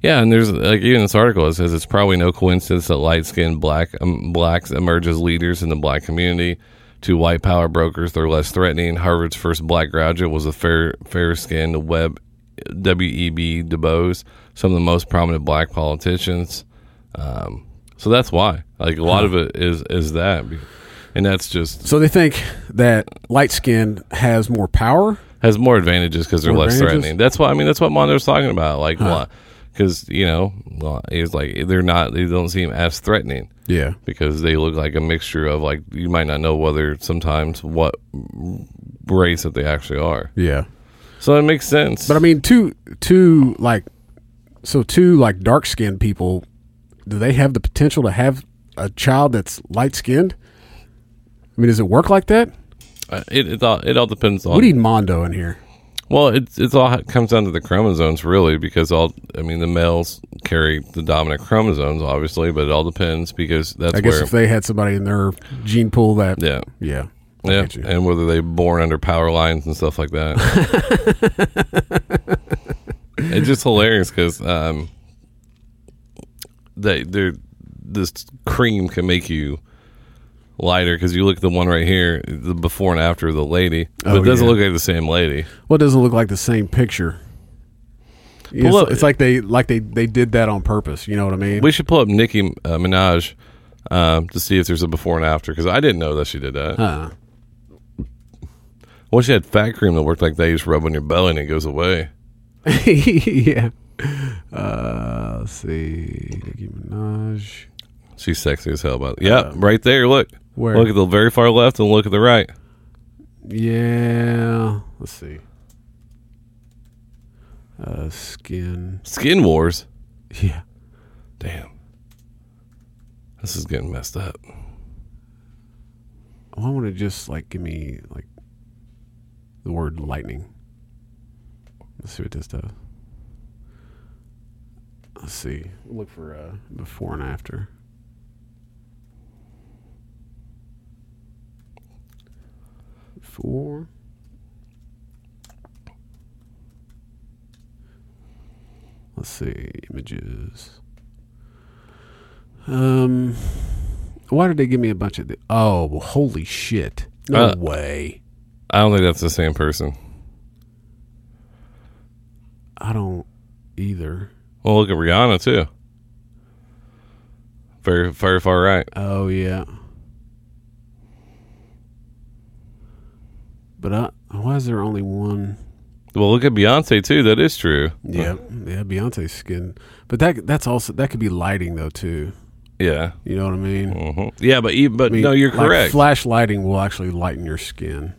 Yeah, and there's like even this article it says it's probably no coincidence that light skinned black um, blacks emerge as leaders in the black community. To white power brokers, they're less threatening. Harvard's first black graduate was a fair fair skinned Web W E B Du Bois, some of the most prominent black politicians. Um, so that's why, like a lot of it is is that, and that's just So they think that light skin has more power. has more advantages because they're More less threatening. That's why I mean that's what Mondo's talking about. Like, because you know, well, he's like they're not they don't seem as threatening Yeah. because they look like a mixture of like you might not know whether sometimes what race that they actually are. Yeah. So it makes sense. But I mean, two two like so two like dark skinned people, do they have the potential to have a child that's light skinned? I mean, does it work like that? Uh, it it all, it all depends on We need Mondo in here. Well it's it's all it comes down to the chromosomes really because all I mean the males carry the dominant chromosomes obviously but it all depends because that's I guess where if they had somebody in their gene pool that, yeah. Yeah, I Yeah, and whether they born under power lines and stuff like that. it's just hilarious because um, they they're this cream can make you lighter because you look at the one right here, the before and after of the lady, but Oh, it doesn't yeah. look like the same lady. Well, it doesn't look like the same picture. It's, up- it's like they like they they did that on purpose. You know what I mean? We should pull up Nicki uh, Minaj um, to see if there's a before and after because I didn't know that she did that. uh, Well, she had fat cream that worked like that. You just rub on your belly and it goes away. yeah. Uh, let's see, Nicki Minaj. She's sexy as hell. But yeah, right there. Look, where? Look at the very far left and look at the right. Yeah. Let's see. Uh, skin. Skin Wars. Yeah. Damn, this is getting messed up. I want to just like give me like the word lightning. Let's see what this does. Let's see. Look for uh, before and after. Before. Let's see images. Um, why did they give me a bunch of? The, oh, well, holy shit! No Uh, way. I don't think that's the same person. I don't either. Well, look at Rihanna too. Very, very far right. Oh yeah. But I, why is there only one? Well, look at Beyonce too. That is true. Yeah, yeah, Beyonce's skin. But that that's also that could be lighting though too. Yeah. You know what I mean? hmm Yeah, but even, but I mean, no, you're like, correct. flash lighting will actually lighten your skin.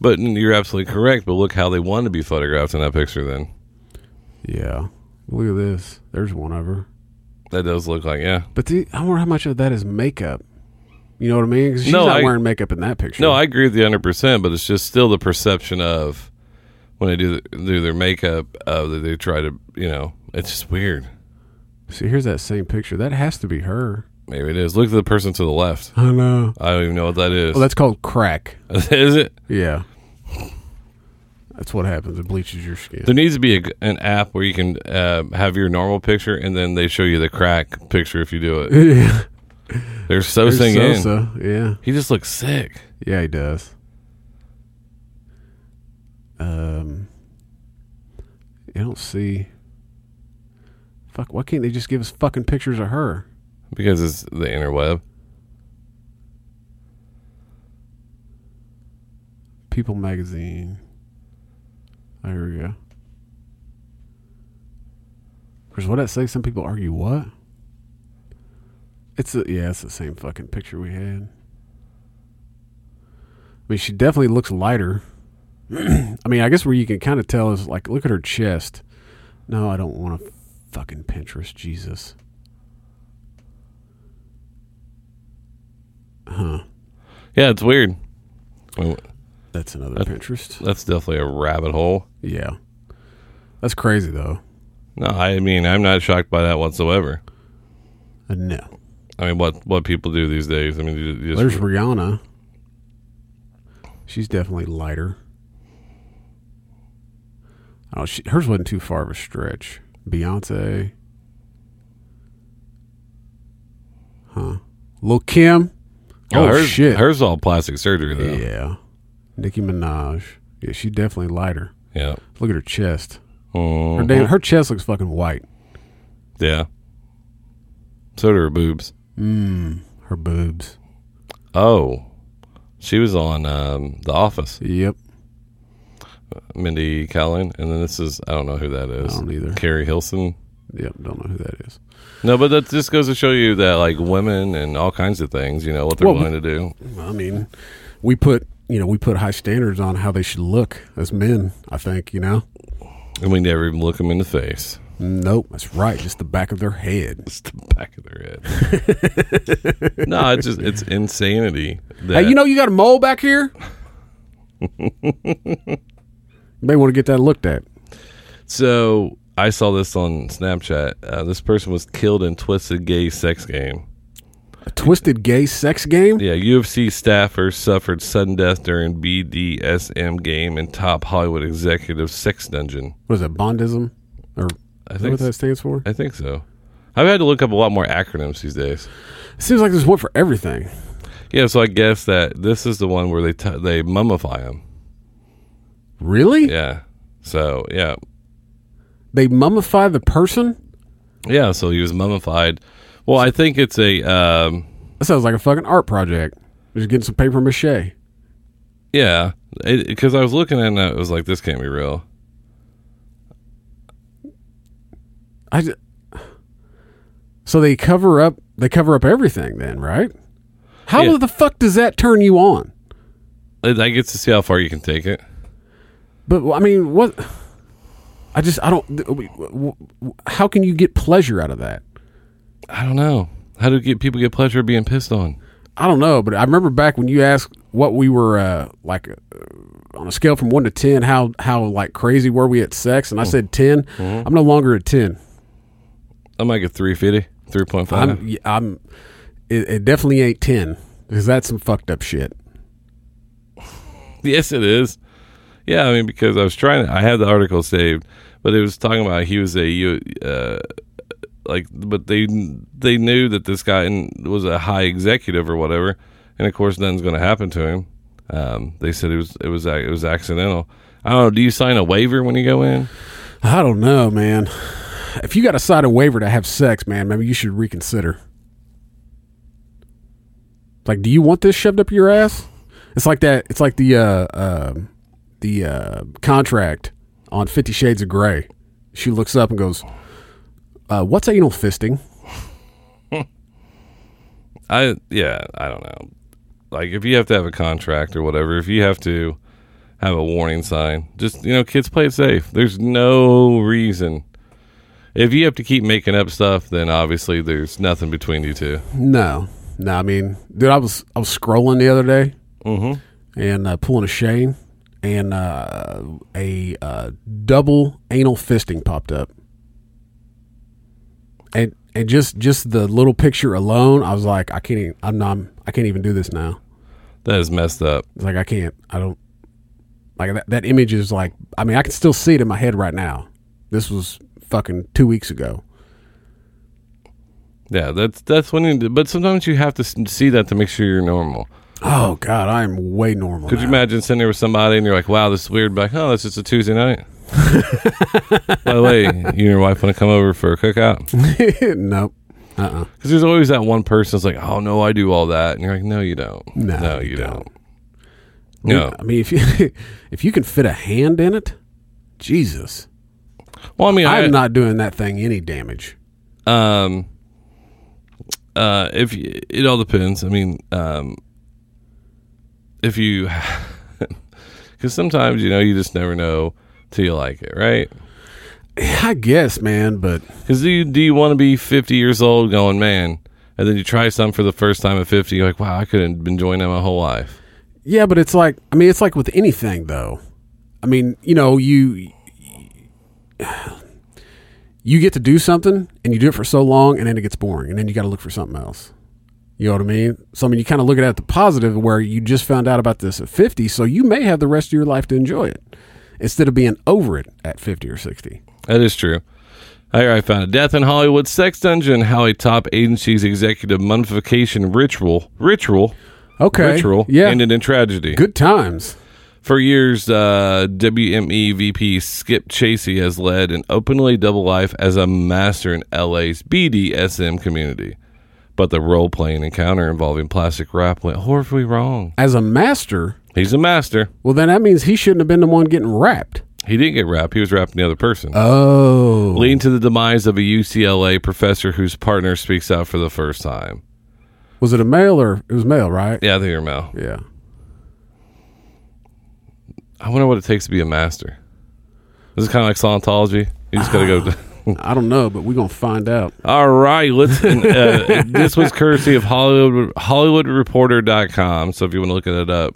but you're absolutely correct. But look how they want to be photographed in that picture. Then Yeah. Look at this. There's one of her. that does look like yeah. But the, I wonder how much of that is makeup. You know what I mean? 'Cause she's No, not I- wearing makeup in that picture. No, I agree with you 100. percent But it's just still the perception of when they do the, do their makeup uh, that they try to you know it's just weird. see. Here's that same picture. That has to be her. Maybe it is. Look at the person to the left. I know. I don't even know what that is. Well, that's called crack. is it? Yeah. That's what happens. It bleaches your skin. There needs to be a, an app where you can uh, have your normal picture and then they show you the crack picture if you do it. yeah. There's so There's singing. Sosa. Yeah. He just looks sick. Yeah, he does. Um, I don't see. Fuck, why can't they just give us fucking pictures of her? Because it's the interweb. People magazine. Oh, here we go. Because what that say? Some people argue what? It's a, yeah, it's the same fucking picture we had. I mean, she definitely looks lighter. I mean, I guess where you can kind of tell is like, look at her chest. No, I don't want to fucking Pinterest. Jesus. Huh. Yeah, it's weird. I That's another That- Pinterest. That's definitely a rabbit hole. Yeah. That's crazy, though. No, I mean I'm not shocked by that whatsoever. Uh, no. I mean, what what people do these days. I mean, you, you just, There's Rihanna. She's definitely lighter. Oh, she, hers wasn't too far of a stretch. Beyonce. Huh. Lil Kim. oh, Oh, hers, shit. hers all plastic surgery though. Yeah. Nicki Minaj. Yeah, she's definitely lighter. Yeah. Look at her chest. Her Mhm. damn, her chest looks fucking white. Yeah. So do her boobs. Mmm. Her boobs. Oh, she was on um, The Office. Yep. Mindy Kaling, and then this is I don't know who that is. I don't either. Keri Hilson. Yep. Don't know who that is. No, but that just goes to show you that like women and all kinds of things, you know, what they're Well, willing to do. I mean, we put you know we put high standards on how they should look as men. I think you know. And we never even look them in the face. Nope, that's right. Just the back of their head. It's the back of their head. no, it's just it's insanity. That, Hey, you know you got a mole back here. you may want to get that looked at. So I saw this on Snapchat. Uh, this person was killed in twisted gay sex game. A twisted gay sex game. Yeah, UFC staffer suffered sudden death during BDSM game in top Hollywood executive sex dungeon. Was it? Bondism, I think what that stands for? I think so. I've had to look up a lot more acronyms these days. It seems like there's one for everything. Yeah, so I guess that this is the one where they t- they mummify him. Really? Yeah. So yeah, They mummify the person. yeah. So he was mummified. Well, I think it's a um, That sounds like a fucking art project. Just getting some paper mache. yeah. Because I was looking at it, it was like this can't be real. I. So they cover up. They cover up everything. Then, right? How Yeah. the fuck does that turn you on? I get to see how far you can take it. But I mean, what? I just I don't. How can you get pleasure out of that? I don't know. How do get people get pleasure being pissed on? I don't know, but I remember back when you asked what we were uh, like uh, on a scale from one to ten, how how like crazy were we at sex? And I said 10 i I'm no longer at ten. I might get 350, 3.5. I'm I'm. It, it definitely ain't ten because that's some fucked up shit. Yes, it is. Yeah, I mean because I was trying to. I had the article saved, but it was talking about he was a you uh, like, but they they knew that this guy was a high executive or whatever, and of course nothing's going to happen to him. Um, they said it was it was it was accidental. I don't know. Do you sign a waiver when you go in? I don't know, man. If you got to sign a waiver to have sex, man, maybe you should reconsider. Like, do you want this shoved up your ass? It's like that. It's like the uh, uh, the uh, contract on Fifty Shades of Grey. She looks up and goes, uh, "What's anal fisting?" I yeah, I don't know. Like if you have to have a contract or whatever, if you have to have a warning sign, just you know, kids play it safe. There's no reason. If you have to keep making up stuff, then obviously there's nothing between you two. No, no. I mean, dude, I was I was scrolling the other day and uh, pulling a Shane, and uh, a uh, double anal fisting popped up, and and just just the little picture alone, I was like, I can't, even, I'm not, I can't even do this now. That is messed up. It's like I can't, I don't like that. That image is like, I mean, I can still see it in my head right now. This was fucking two weeks ago. Yeah, that's that's when you. But sometimes you have to see that to make sure you're normal. Oh God, I am way normal. Could you imagine sitting there with somebody and you're like, "Wow, this is weird," but like, "Oh, that's just a Tuesday night." By the way, you and your wife want to come over for a cookout? nope. Uh. uh Because there's always that one person that's like, "Oh no, I do all that," and you're like, "No, you don't. No, no, you you don't. don't. No. I mean, if you if you can fit a hand in it, Jesus, Well, I mean, I, I'm not doing that thing any damage. um uh if you, it all depends i mean um if you because sometimes you know you just never know till you like it right I guess, man, but because do you, do you want to be 50 years old going man and then you try something for the first time at 50 you're like wow i could have been enjoying that my whole life yeah, but it's like I mean, it's like with anything though. I mean, you know, you you get to do something and you do it for so long and then it gets boring and then you got to look for something else. You know what I mean? So I mean, you kind of look at it at the positive where you just found out about this at 50, so you may have the rest of your life to enjoy it instead of being over it at 50 or 60. that is true Here I found a death in Hollywood sex dungeon. How a top agency's executive mummification ritual ritual Okay. ritual Yeah. ended in tragedy. Good times. For years, uh, WME VP Skip Chasey has led an openly double life as a master in LA's BDSM community. But the role playing encounter involving plastic wrap went horribly wrong. As a master, He's a master. well, then that means he shouldn't have been the one getting wrapped. He didn't get wrapped, he was wrapping the other person. Oh. leading to the demise of a UCLA professor whose partner speaks out for the first time. Was it a male or it was male, right? Yeah, I think you're Mel. Yeah. I wonder what it takes to be a master. This is kind of like Scientology. You just got to go. I don't know, but we're going to find out. All right, let's. Uh, this was courtesy of Hollywood HollywoodReporter.com. So if you want to look it up,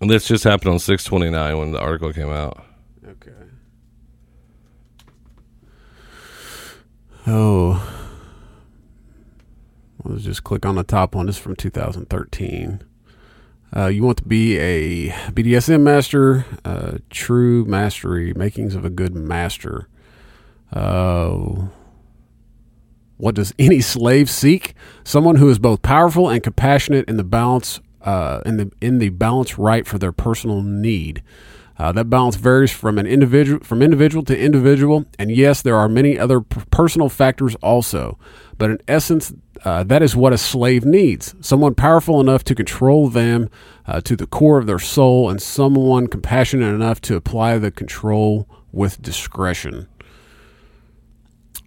and this just happened on six twenty nine when the article came out. Okay. Oh. Let's just click on the top one. This is from 2013. Uh, you want to be a BDSM master, uh, true mastery, makings of a good master. Uh, what does any slave seek? Someone who is both powerful and compassionate in the balance, uh, in the in the balance right for their personal need. Uh, that balance varies from an individual from individual to individual, and yes, there are many other personal factors also. But in essence, uh, that is what a slave needs: someone powerful enough to control them uh, to the core of their soul, and someone compassionate enough to apply the control with discretion.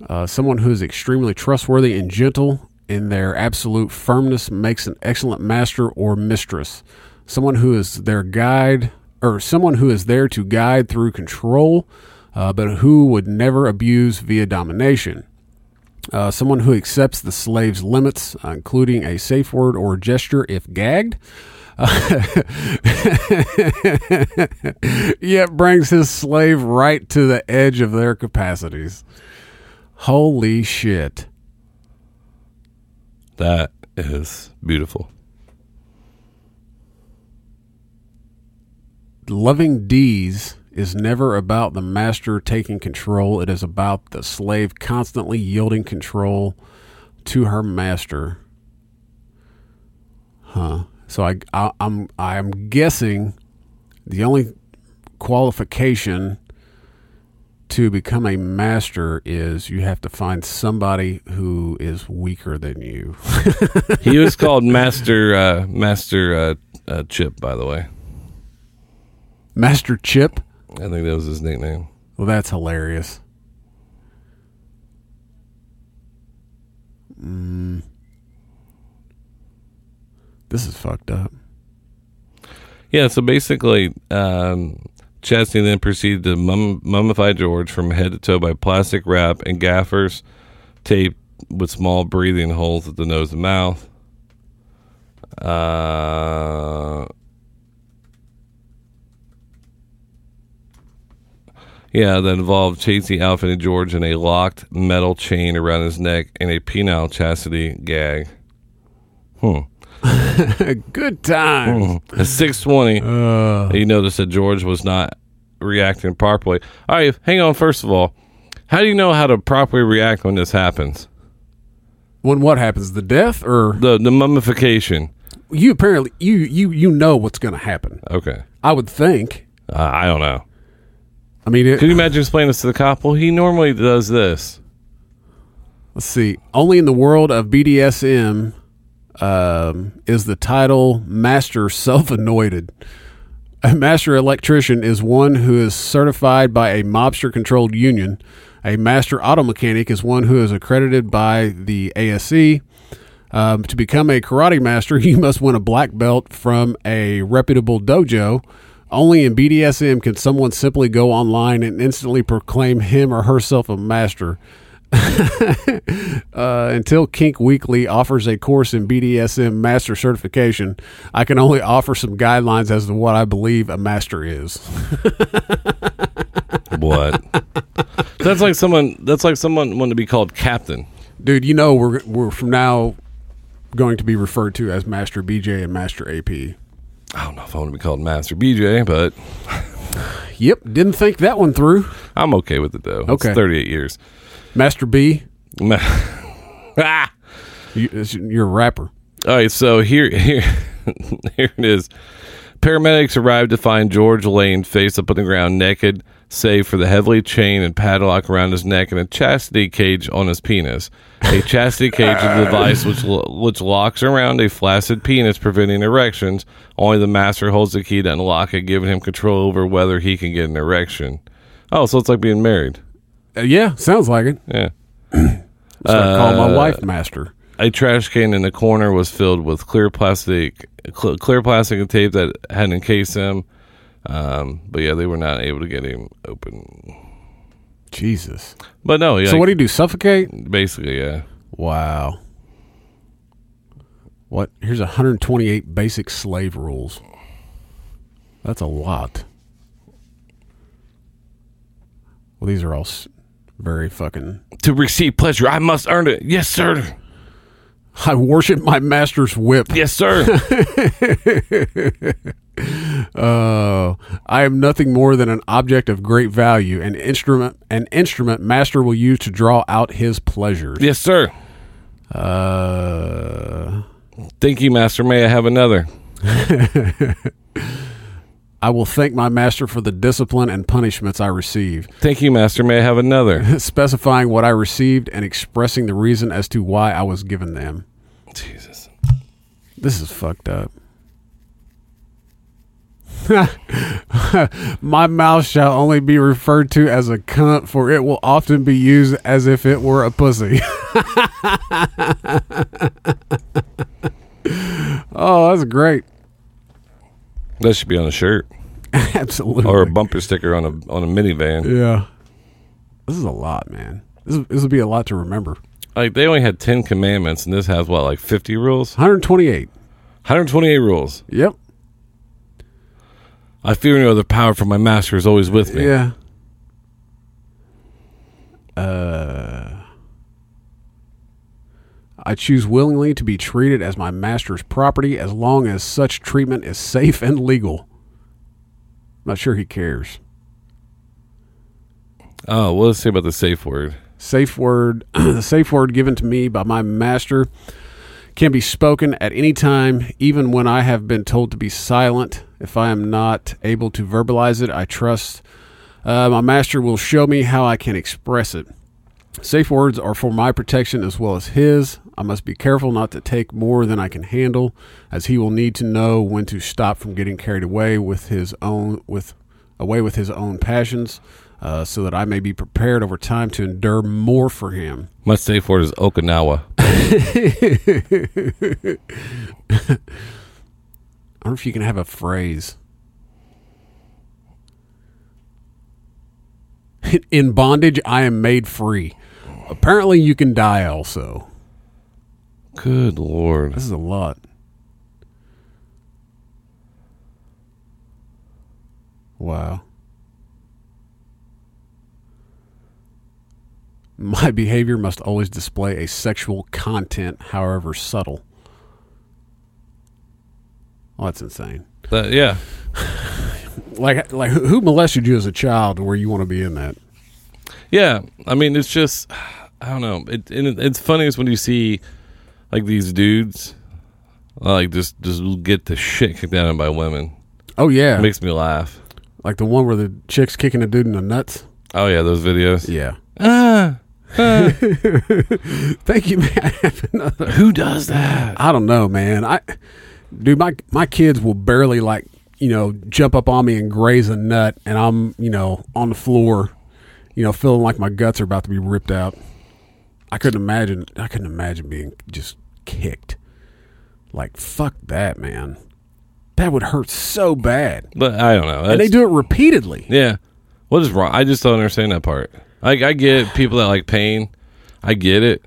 Uh, someone who is extremely trustworthy and gentle in their absolute firmness makes an excellent master or mistress. Someone who is their guide, or someone who is there to guide through control, uh, but who would never abuse via domination. Uh, someone who accepts the slave's limits, uh, including a safe word or gesture if gagged. yet brings his slave right to the edge of their capacities. Holy shit. That is beautiful. Loving D's is never about the master taking control. It is about the slave constantly yielding control to her master. Huh. So I, I I'm I'm guessing the only qualification to become a master is you have to find somebody who is weaker than you. He was called Master uh, Master uh, uh, Chip, by the way. Master Chip? I think that was his nickname. Well, that's hilarious. Mm. This is fucked up. Yeah, so basically, um, Chastity then proceeded to mum- mummify George from head to toe by plastic wrap and gaffers taped with small breathing holes at the nose and mouth. Uh, yeah, that involved Chasey outfitting George in a locked metal chain around his neck and a penile chastity gag. Hmm. Good times. At 620, you noticed that George was not reacting properly. All right, hang on. First of all, how do you know how to properly react when this happens? When what happens? The death, or The the mummification. you apparently you you you know what's going to happen. Okay. I would think. Uh, I don't know. I mean, it, Could you imagine explaining this to the cop? Well, he normally does this. let's see. Only in the world of BDSM um, is the title master self-anointed. A master electrician is one who is certified by a mobster-controlled union. A master auto mechanic is one who is accredited by the ASE. Um, to become a karate master, you must win a black belt from a reputable dojo. Only in BDSM can someone simply go online and instantly proclaim him or herself a master. uh, until Kink Weekly offers a course in BDSM master certification, I can only offer some guidelines as to what I believe a master is. What? that's like someone. That's like someone wanting to be called captain. Dude, you know we're we're from now going to be referred to as Master BJ and Master AP. I don't know if I want to be called Master BJ, but Yep, didn't think that one through. I'm okay with it though. Okay. It's 38 years. Master B, ah! you, you're a rapper. All right, so here, here, here it is. Paramedics arrived to find George Lane face up on the ground, naked, save for the heavily chain and padlock around his neck and a chastity cage on his penis. A chastity cage is a device which lo- which locks around a flaccid penis, preventing erections. Only the master holds the key to unlock it, giving him control over whether he can get an erection. Oh, so it's like being married. Uh, yeah, sounds like it. Yeah. So I call Uh, my wife Master. a trash can in the corner was filled with clear plastic, cl- clear plastic and tape that had encased him. Um, but yeah, they were not able to get him open. Jesus. But no, yeah, So what do you do? Suffocate? basically, yeah. Wow. What? Here's 128 basic slave rules. That's a lot. Well, these are all very fucking. To receive pleasure, I must earn it. Yes, sir. I worship my master's whip. Yes, sir. Uh, I am nothing more than an object of great value, an instrument, an instrument master will use to draw out his pleasures. yes, sir. Uh, Thank you, master. May I have another? I will thank my master for the discipline and punishments I receive. Thank you, master. May I have another? specifying what I received and expressing the reason as to why I was given them. Jesus. This is fucked up. My mouth shall only be referred to as a cunt, for it will often be used as if it were a pussy. oh, that's great. That should be on a shirt Absolutely. or a bumper sticker on a on a minivan. yeah. This is a lot, man. This, this will be a lot to remember. Like they only had ten commandments, and this has what, like fifty rules? 128. 128 rules. Yep. I fear no other power, for my master is always with me. Yeah. Uh, I choose willingly to be treated as my master's property as long as such treatment is safe and legal. I'm not sure he cares. Oh, well, let's see about the safe word. Safe word, the safe word given to me by my master can be spoken at any time, even when I have been told to be silent. If I am not able to verbalize it, I trust uh, my master will show me how I can express it. Safe words are for my protection as well as his. I must be careful not to take more than I can handle, as he will need to know when to stop from getting carried away with his own with away with his own passions, uh, so that I may be prepared over time to endure more for him. My safe word is Okinawa. I don't know if you can have a phrase. In bondage, I am made free. Apparently, you can die also. Good lord. This is a lot. Wow. My behavior must always display a sexual content, however subtle. Well, that's insane. That, yeah. Like, like who molested you as a child, where you want to be in that? Yeah. I mean, it's just, I don't know. It, and it, it's funny is when you see like these dudes like just just get the shit kicked out of them by women. Oh yeah, It makes me laugh. like the one where the chick's kicking a dude in the nuts. Oh yeah, those videos. Yeah. Ah, Thank you, man. Another- who does that? I don't know, man. I, dude, my my kids will barely like you know jump up on me and graze a nut, and I'm you know on the floor, you know feeling like my guts are about to be ripped out. I couldn't imagine. I couldn't imagine being just kicked. Like fuck that, man. That would hurt so bad, But I don't know. and they That's- do it repeatedly. Yeah. What is wrong? I just don't understand that part. Like I get people that like pain. I get it.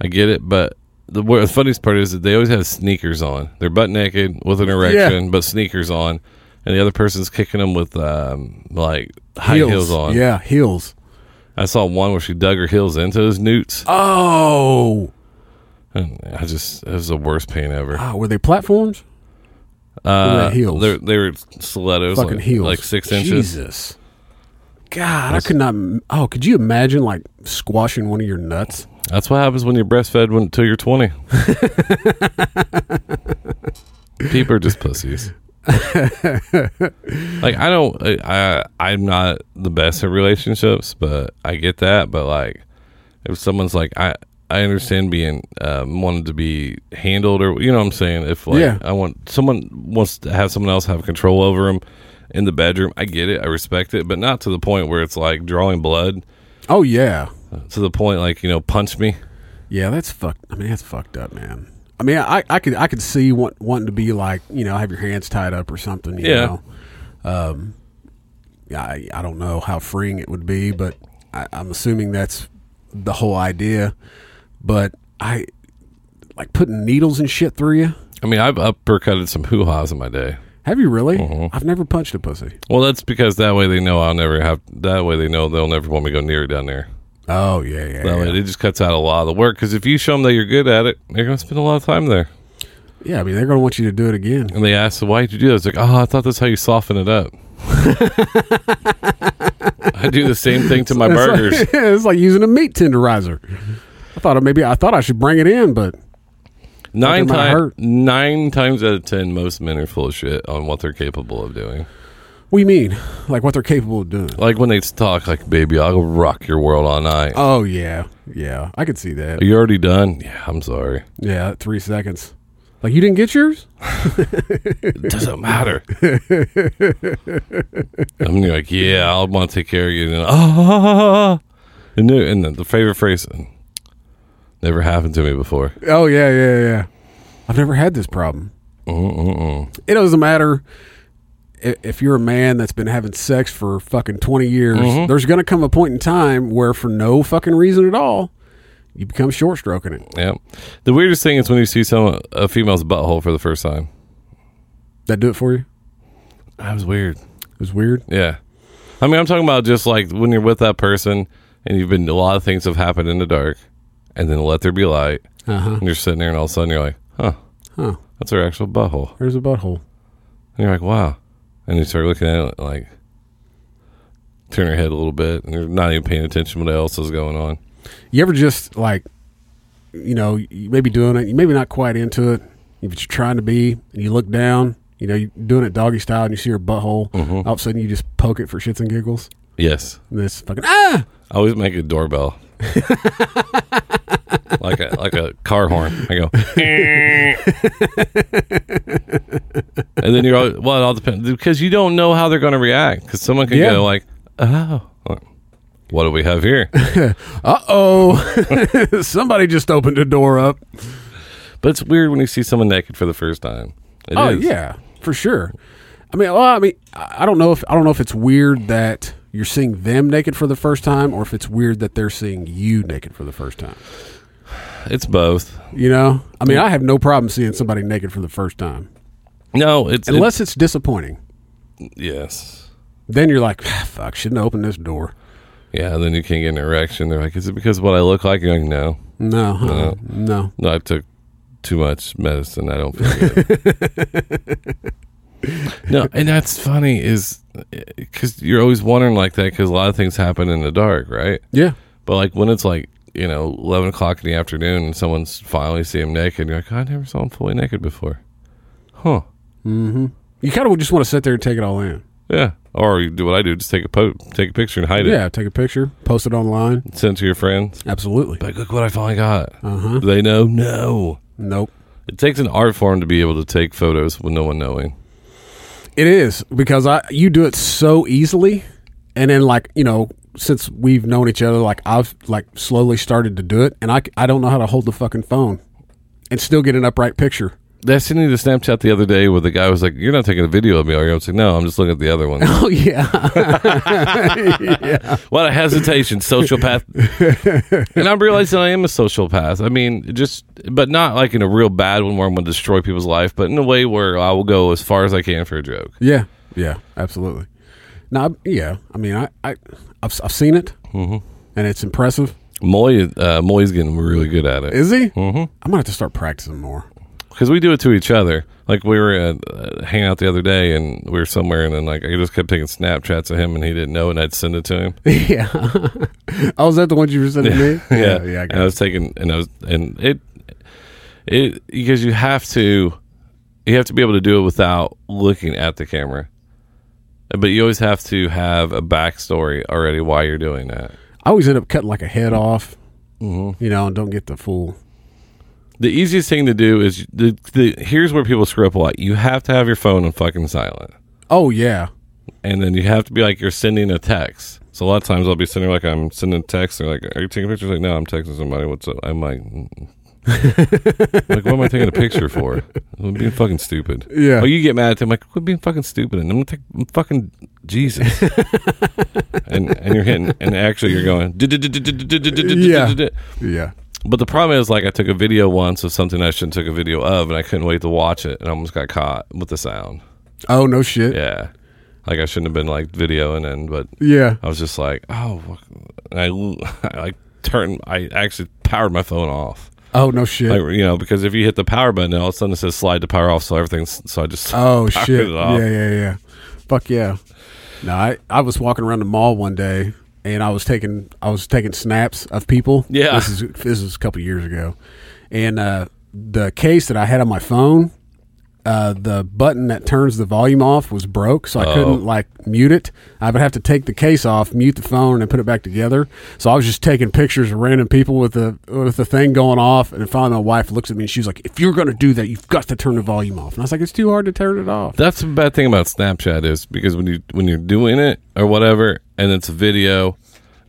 I get it. But the, the funniest part is that they always have sneakers on. They're butt naked with an erection, but sneakers on, and the other person's kicking them with um, like high heels, on. Yeah, heels. I saw one where she dug her heels into his newts. Oh, And I just it was the worst pain ever. ah, were they platforms? Uh, they heels? They were stilettos, Fucking like, heels, like six inches. Jesus. God, I could not. Oh, could you imagine like squashing one of your nuts? That's what happens when you're breastfed when, until you're 20. People are just pussies. like I don't, I, I I'm not the best at relationships, but I get that. But like, if someone's like, I I understand being um, wanted to be handled, or you know what I'm saying. If like Yeah. I want someone wants to have someone else have control over them in the bedroom, I get it, I respect it, but not to the point where it's like drawing blood. Oh yeah, To the point like you know, punch me. yeah. That's fucked. I mean, that's fucked up, man. I mean, I, I could I could see want, wanting to be like you know have your hands tied up or something. You Yeah. Know? Um. Yeah. I, I don't know how freeing it would be, but I, I'm assuming that's the whole idea. But I like putting needles and shit through you. I mean, I've uppercutted some hoo ha's in my day. Have you really? Mm-hmm. I've never punched a pussy. Well, that's because that way they know I'll never have. That way they know they'll never want me to go near it down there. Oh yeah, yeah. That yeah. way it just cuts out a lot of the work. Because if you show them that you're good at it, they're going to spend a lot of time there. Yeah, I mean they're gonna want you to do it again. And they ask, "Why did you do that?" It's like, "Oh, I thought that's how you soften it up." I do the same thing to my It's like- burgers. it's like using a meat tenderizer. I thought maybe I thought I should bring it in, but Nine times, nine times out of ten, most men are full of shit on what they're capable of doing. what do you mean? Like what they're capable of doing? Like when they talk, like, "Baby, I'll rock your world all night." Oh yeah, yeah. I could see that. Are you already done? Yeah, I'm sorry. Yeah, three seconds. Like you didn't get yours? It doesn't matter. I'm like, yeah, I'll want to take care of you. And, ah, and, and then the favorite phrase, never happened to me before. Oh yeah, yeah, yeah. I've never had this problem. Mm-mm-mm. It doesn't matter if you're a man that's been having sex for fucking 20 years. Mm-hmm. There's going to come a point in time where, for no fucking reason at all, you become short stroking it. Yeah. The weirdest thing is when you see some a female's butthole for the first time. That do it for you? That was weird. It was weird. Yeah. I mean, I'm talking about just like when you're with that person and you've been, a lot of things have happened in the dark and then let there be light. Uh huh. And you're sitting there and all of a sudden you're like, huh, Huh. that's her actual butthole. There's a butthole. And you're like, wow. And you start looking at it like, turn your head a little bit, and you're not even paying attention to what else is going on. You ever just like, you know, you may be doing it, you maybe not quite into it, but you're trying to be, and you look down, you know, you're doing it doggy style, and you see her butthole. Mm-hmm. All of a sudden, you just poke it for shits and giggles. Yes. And this fucking ah, I always make a doorbell. like a like a car horn. I go, and then you're all, well, it all depends because you don't know how they're going to react. Because someone can Yeah. go like, oh, what do we have here? uh oh, somebody just opened the door up. but it's weird when you see someone naked for the first time. It oh is. yeah, for sure. I mean, well, I mean, I I don't know if I don't know if it's weird that you're seeing them naked for the first time, or if it's weird that they're seeing you naked for the first time. It's both. You know, I mean, I have no problem seeing somebody naked for the first time, No, it's unless it's disappointing. yes. Then you're like, ah, "Fuck, shouldn't have opened this door." Yeah, then you can't get an erection. They're like, "Is it because of what I look like?" You're like, "No, No, no. no, I took too much medicine. I don't feel good." no, and that's funny is because you're always wondering like that because a lot of things happen in the dark, right? Yeah, But like when it's like you know eleven o'clock in the afternoon, and someone's finally see him naked. You're like, I never saw him fully naked before, huh? You kind of just want to sit there and take it all in. Yeah. Or you do what I do, just take a po- take a picture and hide it. Yeah, take a picture, post it online. Send it to your friends. Absolutely. Like, look what I finally got. Uh-huh. Do they know? No. Nope. It takes an art form to be able to take photos with no one knowing. It is because I you do it so easily, and then like you know since we've known each other, like I've like slowly started to do it, and I I don't know how to hold the fucking phone and still get an upright picture. I sent you the Snapchat the other day where the guy was like, "You're not taking a video of me, are you?" I was like, "No, I'm just looking at the other one." Oh yeah, what a hesitation, sociopath. and I'm realizing I am a sociopath. I mean, just, but not like in a real bad one where I'm going to destroy people's life, but in a way where I will go as far as I can for a joke. yeah, yeah, absolutely. Now, yeah, I mean, I I I've, I've seen it, and it's impressive. Moy, uh, Moy's getting really good at it. Is he? Mm-hmm. I'm gonna have to start practicing more. because we do it to each other. Like we were uh, uh, hanging out the other day, and we were somewhere, and then like I just kept taking Snapchats of him, and he didn't know, and I'd send it to him. yeah. oh, was that the one you were sending me? yeah, yeah. I and I was taking, and I was, and it, it because you have to, you have to be able to do it without looking at the camera, but you always have to have a backstory already why you're doing that. I always end up cutting like a head off, Mm-hmm. you know, and don't get the full. The easiest thing to do is the, the here's where people screw up a lot. You have to have your phone on fucking silent. Oh yeah, and then you have to be like you're sending a text. So a lot of times I'll be sending like I'm sending a text. They're like, "Are you taking pictures?" Like, no, I'm texting somebody. What's up? I'm like. Like, what am I taking a picture for? I'm being fucking stupid. Yeah. Oh, you get mad at them like, quit being fucking stupid, and I'm gonna take I'm fucking Jesus. and and you're hitting, and actually you're going, yeah, yeah. But the problem is, like, I took a video once of something I shouldn't took a video of, and I couldn't wait to watch it, and I almost got caught with the sound. Oh no shit. Yeah. Like I shouldn't have been like videoing and but Yeah. I was just like, oh, I, I like turned. I actually powered my phone off. Oh no shit. Like you know, because if you hit the power button, all of a sudden it says slide to power off, so everything's. So I just Oh shit! Yeah, yeah, yeah. Fuck yeah! No, I I was walking around the mall one day and I was taking I was taking snaps of people. Yeah. this is this is a couple years ago, and uh, the case that I had on my phone, uh, the button that turns the volume off was broke, so I Oh. couldn't like mute it. I would have to take the case off, mute the phone, and put it back together. So I was just taking pictures of random people with the with the thing going off, and finally my wife looks at me and she's like, "If you're going to do that, you've got to turn the volume off." And I was like, "It's too hard to turn it off." That's the bad thing about Snapchat is because when you when you're doing it or whatever, and it's a video,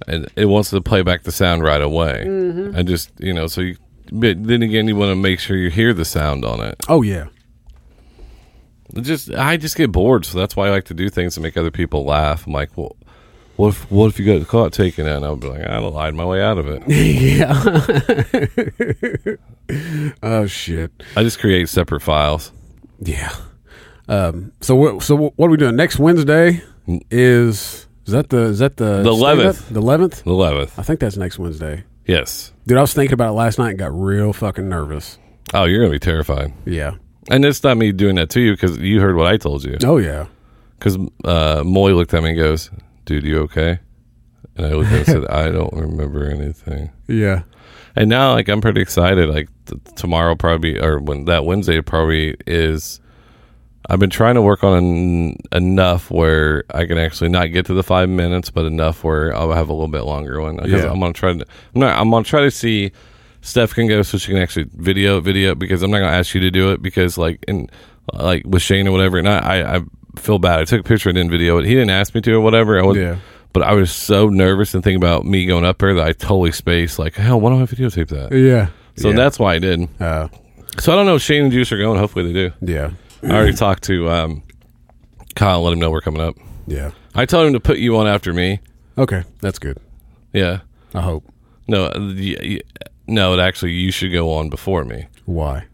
and it wants to play back the sound right away, Mm-hmm. and just you know, so you. But then again, you want to make sure you hear the sound on it. Oh yeah. Just I just get bored, so that's why I like to do things to make other people laugh. I'm like, well, what if what if you got caught taking it? And I'll be like, I lied my way out of it. yeah. oh shit. I just create separate files. Yeah. Um. So what? So what are we doing next Wednesday? Is is that the is that the The 11th. The eleventh. The eleventh, I think that's next Wednesday. yes. Dude, I was thinking about it last night and got real fucking nervous. Oh, you're gonna be terrified, Yeah. And it's not me doing that to you because you heard what I told you. Oh yeah. Because uh, Moy looked at me and goes, "Dude, you okay?" And I looked at him and said, "I don't remember anything." Yeah. And now, like, I'm pretty excited. Like th- tomorrow, probably or when that Wednesday probably is. I've been trying to work on en- enough where I can actually not get to the five minutes, but enough where I'll have a little bit longer one. Yeah. I'm gonna try to. I'm not. I'm gonna try to see. Steph can go so she can actually video video because I'm not gonna ask you to do it because like and like with Shane or whatever. And I I, I feel bad. I took a picture and didn't video it. He didn't ask me to or whatever. I was, Yeah. But I was so nervous and thinking about me going up there that I totally spaced. Like, hell, why don't I videotape that? Yeah. So yeah. that's why I did. Uh, So I don't know if Shane and Juice are going. Hopefully they do. yeah. I already talked to um, Kyle. Let him know we're coming up. Yeah. I told him to put you on after me. Okay, that's good. Yeah. I hope. No. No. It actually you should go on before me. Why?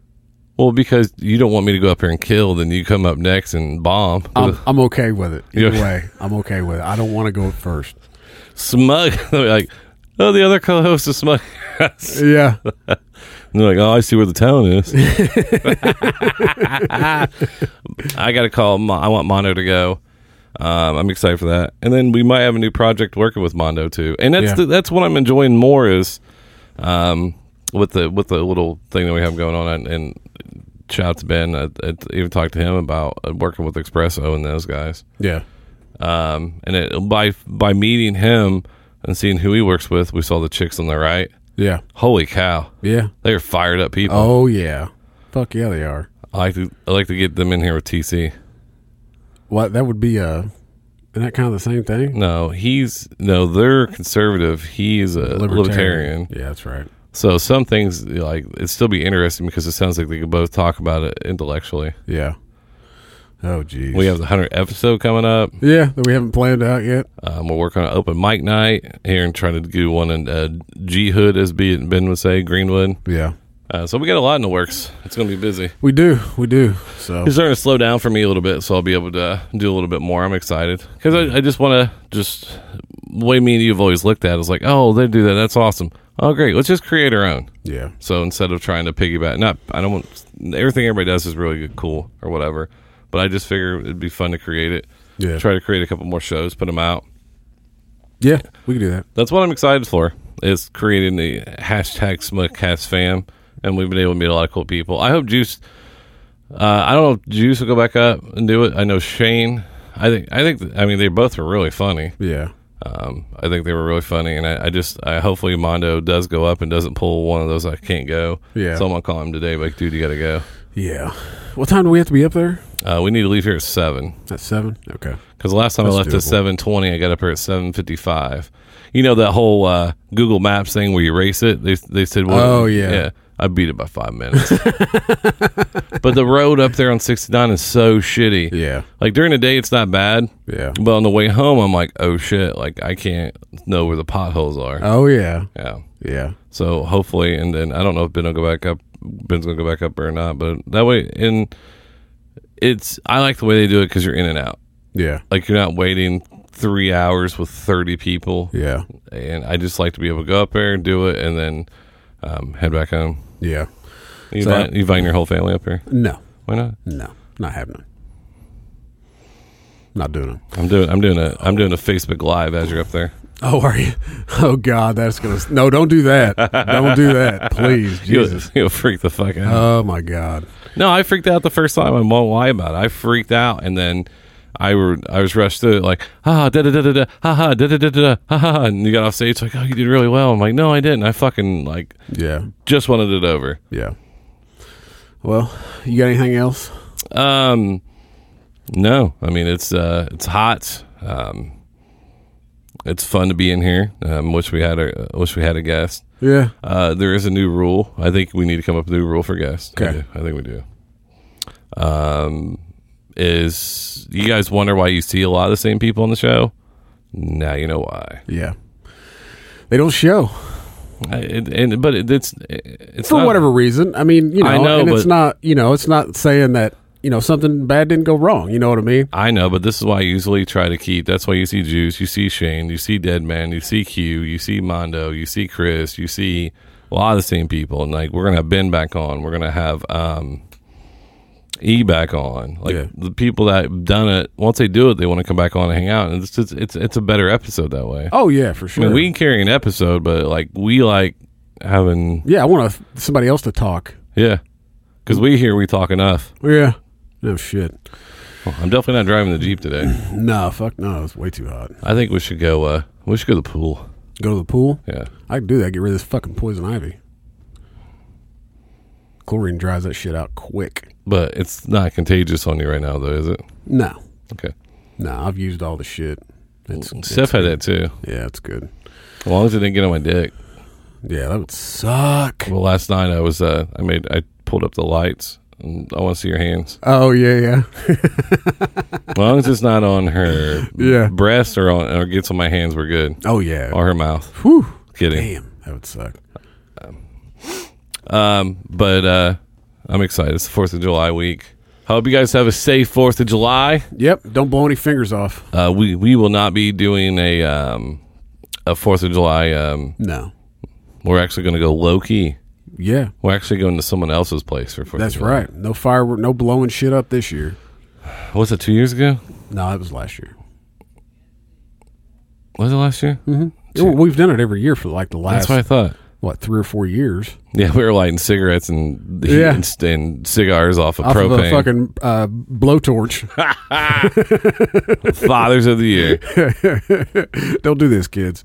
Well, because you don't want me to go up here and kill, then you come up next and bomb. I'm I'm okay with it. Either Yeah. way, I'm okay with it. I don't want to go first. smug. Like, oh, the other co-host is smug. and Yeah. they're like, oh, I see where the town is. I got to call. Mo- I want Mondo to go. Um, I'm excited for that, and then we might have a new project working with Mondo too. And that's Yeah. the, that's what I'm enjoying more is um, with the with the little thing that we have going on, and, and shout out to Ben. I, I even talked to him about working with Espresso and those guys. Yeah. Um, and it, by by meeting him and seeing who he works with, we saw the chicks on the right. Yeah. Holy cow, Yeah. they are fired up people. Oh yeah. Fuck yeah, they are. I like to I like to get them in here with TC. What that would be uh isn't that kind of the same thing? No, he's no, they're conservative. He's a libertarian. Yeah, that's right. So some things like it'd still be interesting because it sounds like they could both talk about it intellectually. Yeah. Oh geez. We have the hundred episode coming up. Yeah, that we haven't planned out yet. Um, we're working on an open mic night here and trying to do one in uh, G Hood, as Ben would say, Greenwood. Yeah. Uh, so we got a lot in the works. It's going to be busy. We do. We do. So It's starting to slow down for me a little bit, so I'll be able to do a little bit more. I'm excited because I, I just want to just the way me and you've always looked at it is like, oh, they do that. That's awesome. Oh, great. Let's just create our own. yeah. So instead of trying to piggyback, not I don't want everything everybody does is really good, cool or whatever. But I just figure it'd be fun to create it. Yeah. Try to create a couple more shows, put them out. Yeah, we can do that. That's what I'm excited for. Is creating the hashtag Smugcast fam, and we've been able to meet a lot of cool people. I hope Juice. Uh, I don't know if Juice will go back up and do it. I know Shane. I think. I think. I mean, they both were really funny. Yeah. Um, I think they were really funny, and I, I just. I hopefully Mondo does go up and doesn't pull one of those. I can't go. Yeah. So I'm gonna call him today. Like, dude, you got to go. Yeah. What time do we have to be up there? Uh, we need to leave here at seven. At seven? Okay. Because last time I That's left at seven twenty, I got up here at seven fifty five. You know that whole uh, Google Maps thing where you race it. They they said, well, Oh, yeah, yeah. I beat it by five minutes. but the road up there on sixty nine is so shitty. Yeah. Like during the day, it's not bad. Yeah. But on the way home, I'm like, oh shit! Like I can't know where the potholes are. Oh yeah. yeah. Yeah. So hopefully, and then I don't know if Ben will go back up. Ben's gonna go back up or not. But that way, and it's I like the way they do it because you're in and out Yeah. like you're not waiting three hours with 30 people Yeah. and i just like to be able to go up there and do it and then um, head back home Yeah. you, So- invite, you inviting your whole family up here No. why not No. Not happening. Not doing it. i'm doing i'm doing a i'm doing a facebook live as you're up there Oh, are you? Oh God, that's gonna. No, don't do that. don't do that, please, you'll, Jesus. you'll freak the fuck out Oh my God. no i freaked out the first time i won't lie about it i freaked out and then I were I was rushed through it like ah da da da da da ha ha da da da da ha ha and you got off stage like oh you did really well I'm like no I didn't I fucking like Yeah. just wanted it over Yeah. Well, you got anything else? Um, no. I mean, it's uh, it's hot. Um, it's fun to be in here. Um, wish we had a wish we had a guest. Yeah. Uh, there is a new rule. I think we need to come up with a new rule for guests. I Okay. do. I think we do. Um, is you guys wonder why you see a lot of the same people on the show? Now you know why. Yeah. They don't show I, it, and but it, it's it's for not- whatever reason. I mean, you know, I know, and it's not. You know, it's not saying that you know something bad didn't go wrong. You know what I mean? I know, but this is why I usually try to keep. That's why you see Juice, you see Shane, you see Deadman, you see Q, you see Mondo, you see Chris, you see a lot of the same people. And like, we're gonna have Ben back on. We're gonna have um, E back on. Like Yeah. the people that have done it, once they do it, they want to come back on and hang out. And it's just, it's it's a better episode that way. Oh yeah, for I sure. mean, we can carry an episode, but like we like having yeah, I want somebody else to talk. yeah, because we hear we talk enough. Yeah. No shit. Well, I'm definitely not driving the jeep today. No, fuck no. It's way too hot. I think we should go. uh We should go to the pool. Go to the pool. Yeah. I can do that. Get rid of this fucking poison ivy. Chlorine dries that shit out quick. But it's not contagious on you right now, though, is it? No, Okay. no, I've used all the shit. It's, Steph had that too. yeah, it's good. As long as it didn't get on my dick. Yeah, that would suck. Well, last night I was, uh, I made, I pulled up the lights. And I want to see your hands. Oh yeah, yeah, As long as it's not on her Yeah. breast or on or gets on my hands, we're good. oh yeah. Or her mouth. Whew. Kidding. Damn, that would suck. Um, but uh, I'm excited. It's the Fourth of July week. Hope you guys have a safe Fourth of July. Yep. Don't blow any fingers off. Uh, we we will not be doing a um a Fourth of July. Um, No. we're actually going to go low key. Yeah, We're actually going to someone else's place for Fourth. that's of July. right. No firework. No blowing shit up this year. Was it two years ago? No, it was last year. Was it last year? Well, We've done it every year for like the last. That's what I thought. What three or four years Yeah, we were lighting cigarettes and Yeah. and, and cigars off of off of a propane. fucking uh, blowtorch. Fathers of the year. don't do this, kids.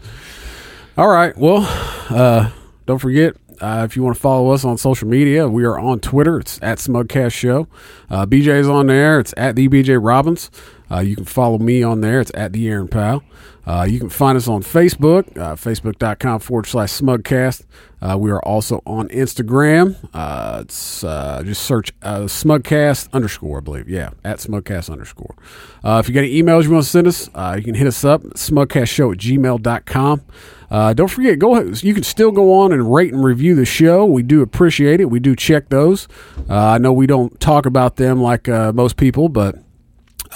All right. Well, uh, don't forget uh, if you want to follow us on social media, we are on Twitter. It's at Smugcast Show. Uh, BJ's on there. It's at the BJ Robbins. Uh, you can follow me on there. It's at the Aaron Powell. Uh, you can find us on Facebook, uh, facebook.com forward slash smugcast. Uh, we are also on Instagram. Uh, it's uh, just search uh, smugcast underscore, I believe. Yeah, at smugcast underscore. If you got any emails you want to send us, you can hit us up, smugcastshow at gmail.com. Uh, don't forget, go ahead. You can still go on and rate and review the show. We do appreciate it. We do check those. I know we don't talk about them like most people, but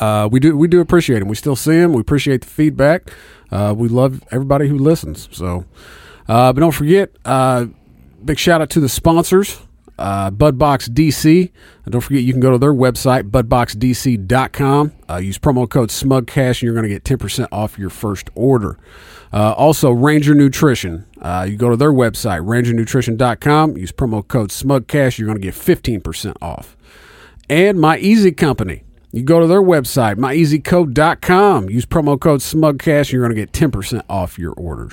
uh, we do we do appreciate them. We still see them. We appreciate the feedback. Uh, we love everybody who listens. So, uh, but don't forget, uh, big shout out to the sponsors. Uh, Budbox DC. And don't forget, you can go to their website, budboxdc.com. Uh, use promo code SMUGCAST, and you're going to get 10% off your first order. Also, Ranger Nutrition. You go to their website, rangernutrition.com. Use promo code SMUGCAST, you're going to get 15% off and My Easy Company. You go to their website, myeasycode.com. Use promo code SMUGCAST, and you're going to get 10% off your order.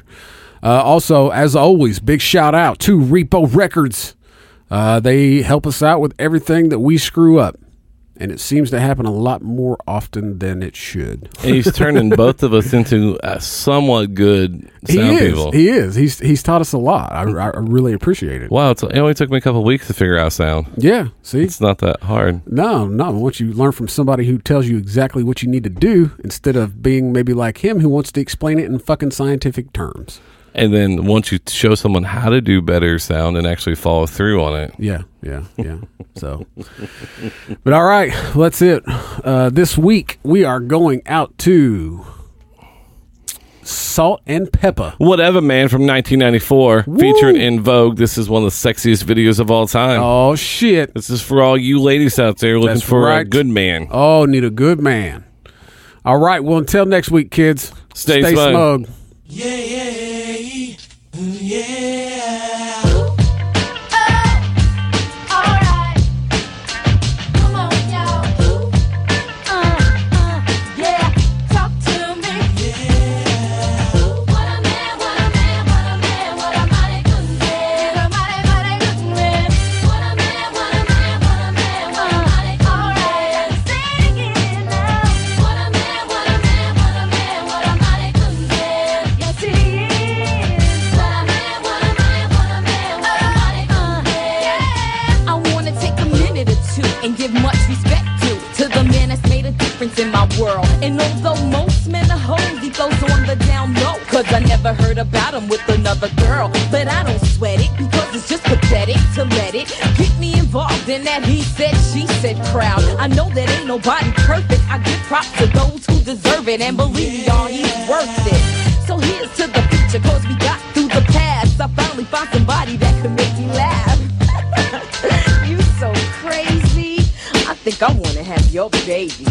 Uh, also, as always, big shout out to Repo Records. Uh, they help us out with everything that we screw up. And it seems to happen a lot more often than it should. And he's turning both of us into uh, somewhat good He sound is. people. He is. He's he's taught us a lot. I, I really appreciate it. wow, it's, it only took me a couple weeks to figure out sound. Yeah. See, It's not that hard. No, no. Once you learn from somebody who tells you exactly what you need to do, instead of being maybe like him who wants to explain it in fucking scientific terms. And then once you show someone how to do better sound and actually follow through on it, Yeah, yeah, yeah. so, but all right, well, that's it. Uh, this week we are going out to Salt and Pepper. Whatta Man from 1994, featuring En Vogue. This is one of the sexiest videos of all time. Oh shit! This is for all you ladies out there looking That's for a good man. Oh, need a good man. All right. Well, until next week, kids. Stay stay smug. smug. Alright. Difference in my world. And although most men are hoes, he goes on the down low. Cause I never heard about him with another girl. But I don't sweat it because it's just pathetic to let it get me involved in that he said, she said crowd. I know that ain't nobody perfect. I give props to those who deserve it. And believe y'all, he's worth it. So here's to the future, cause we got through the past. I finally found somebody that could make me laugh. you so crazy. I think I wanna have your baby.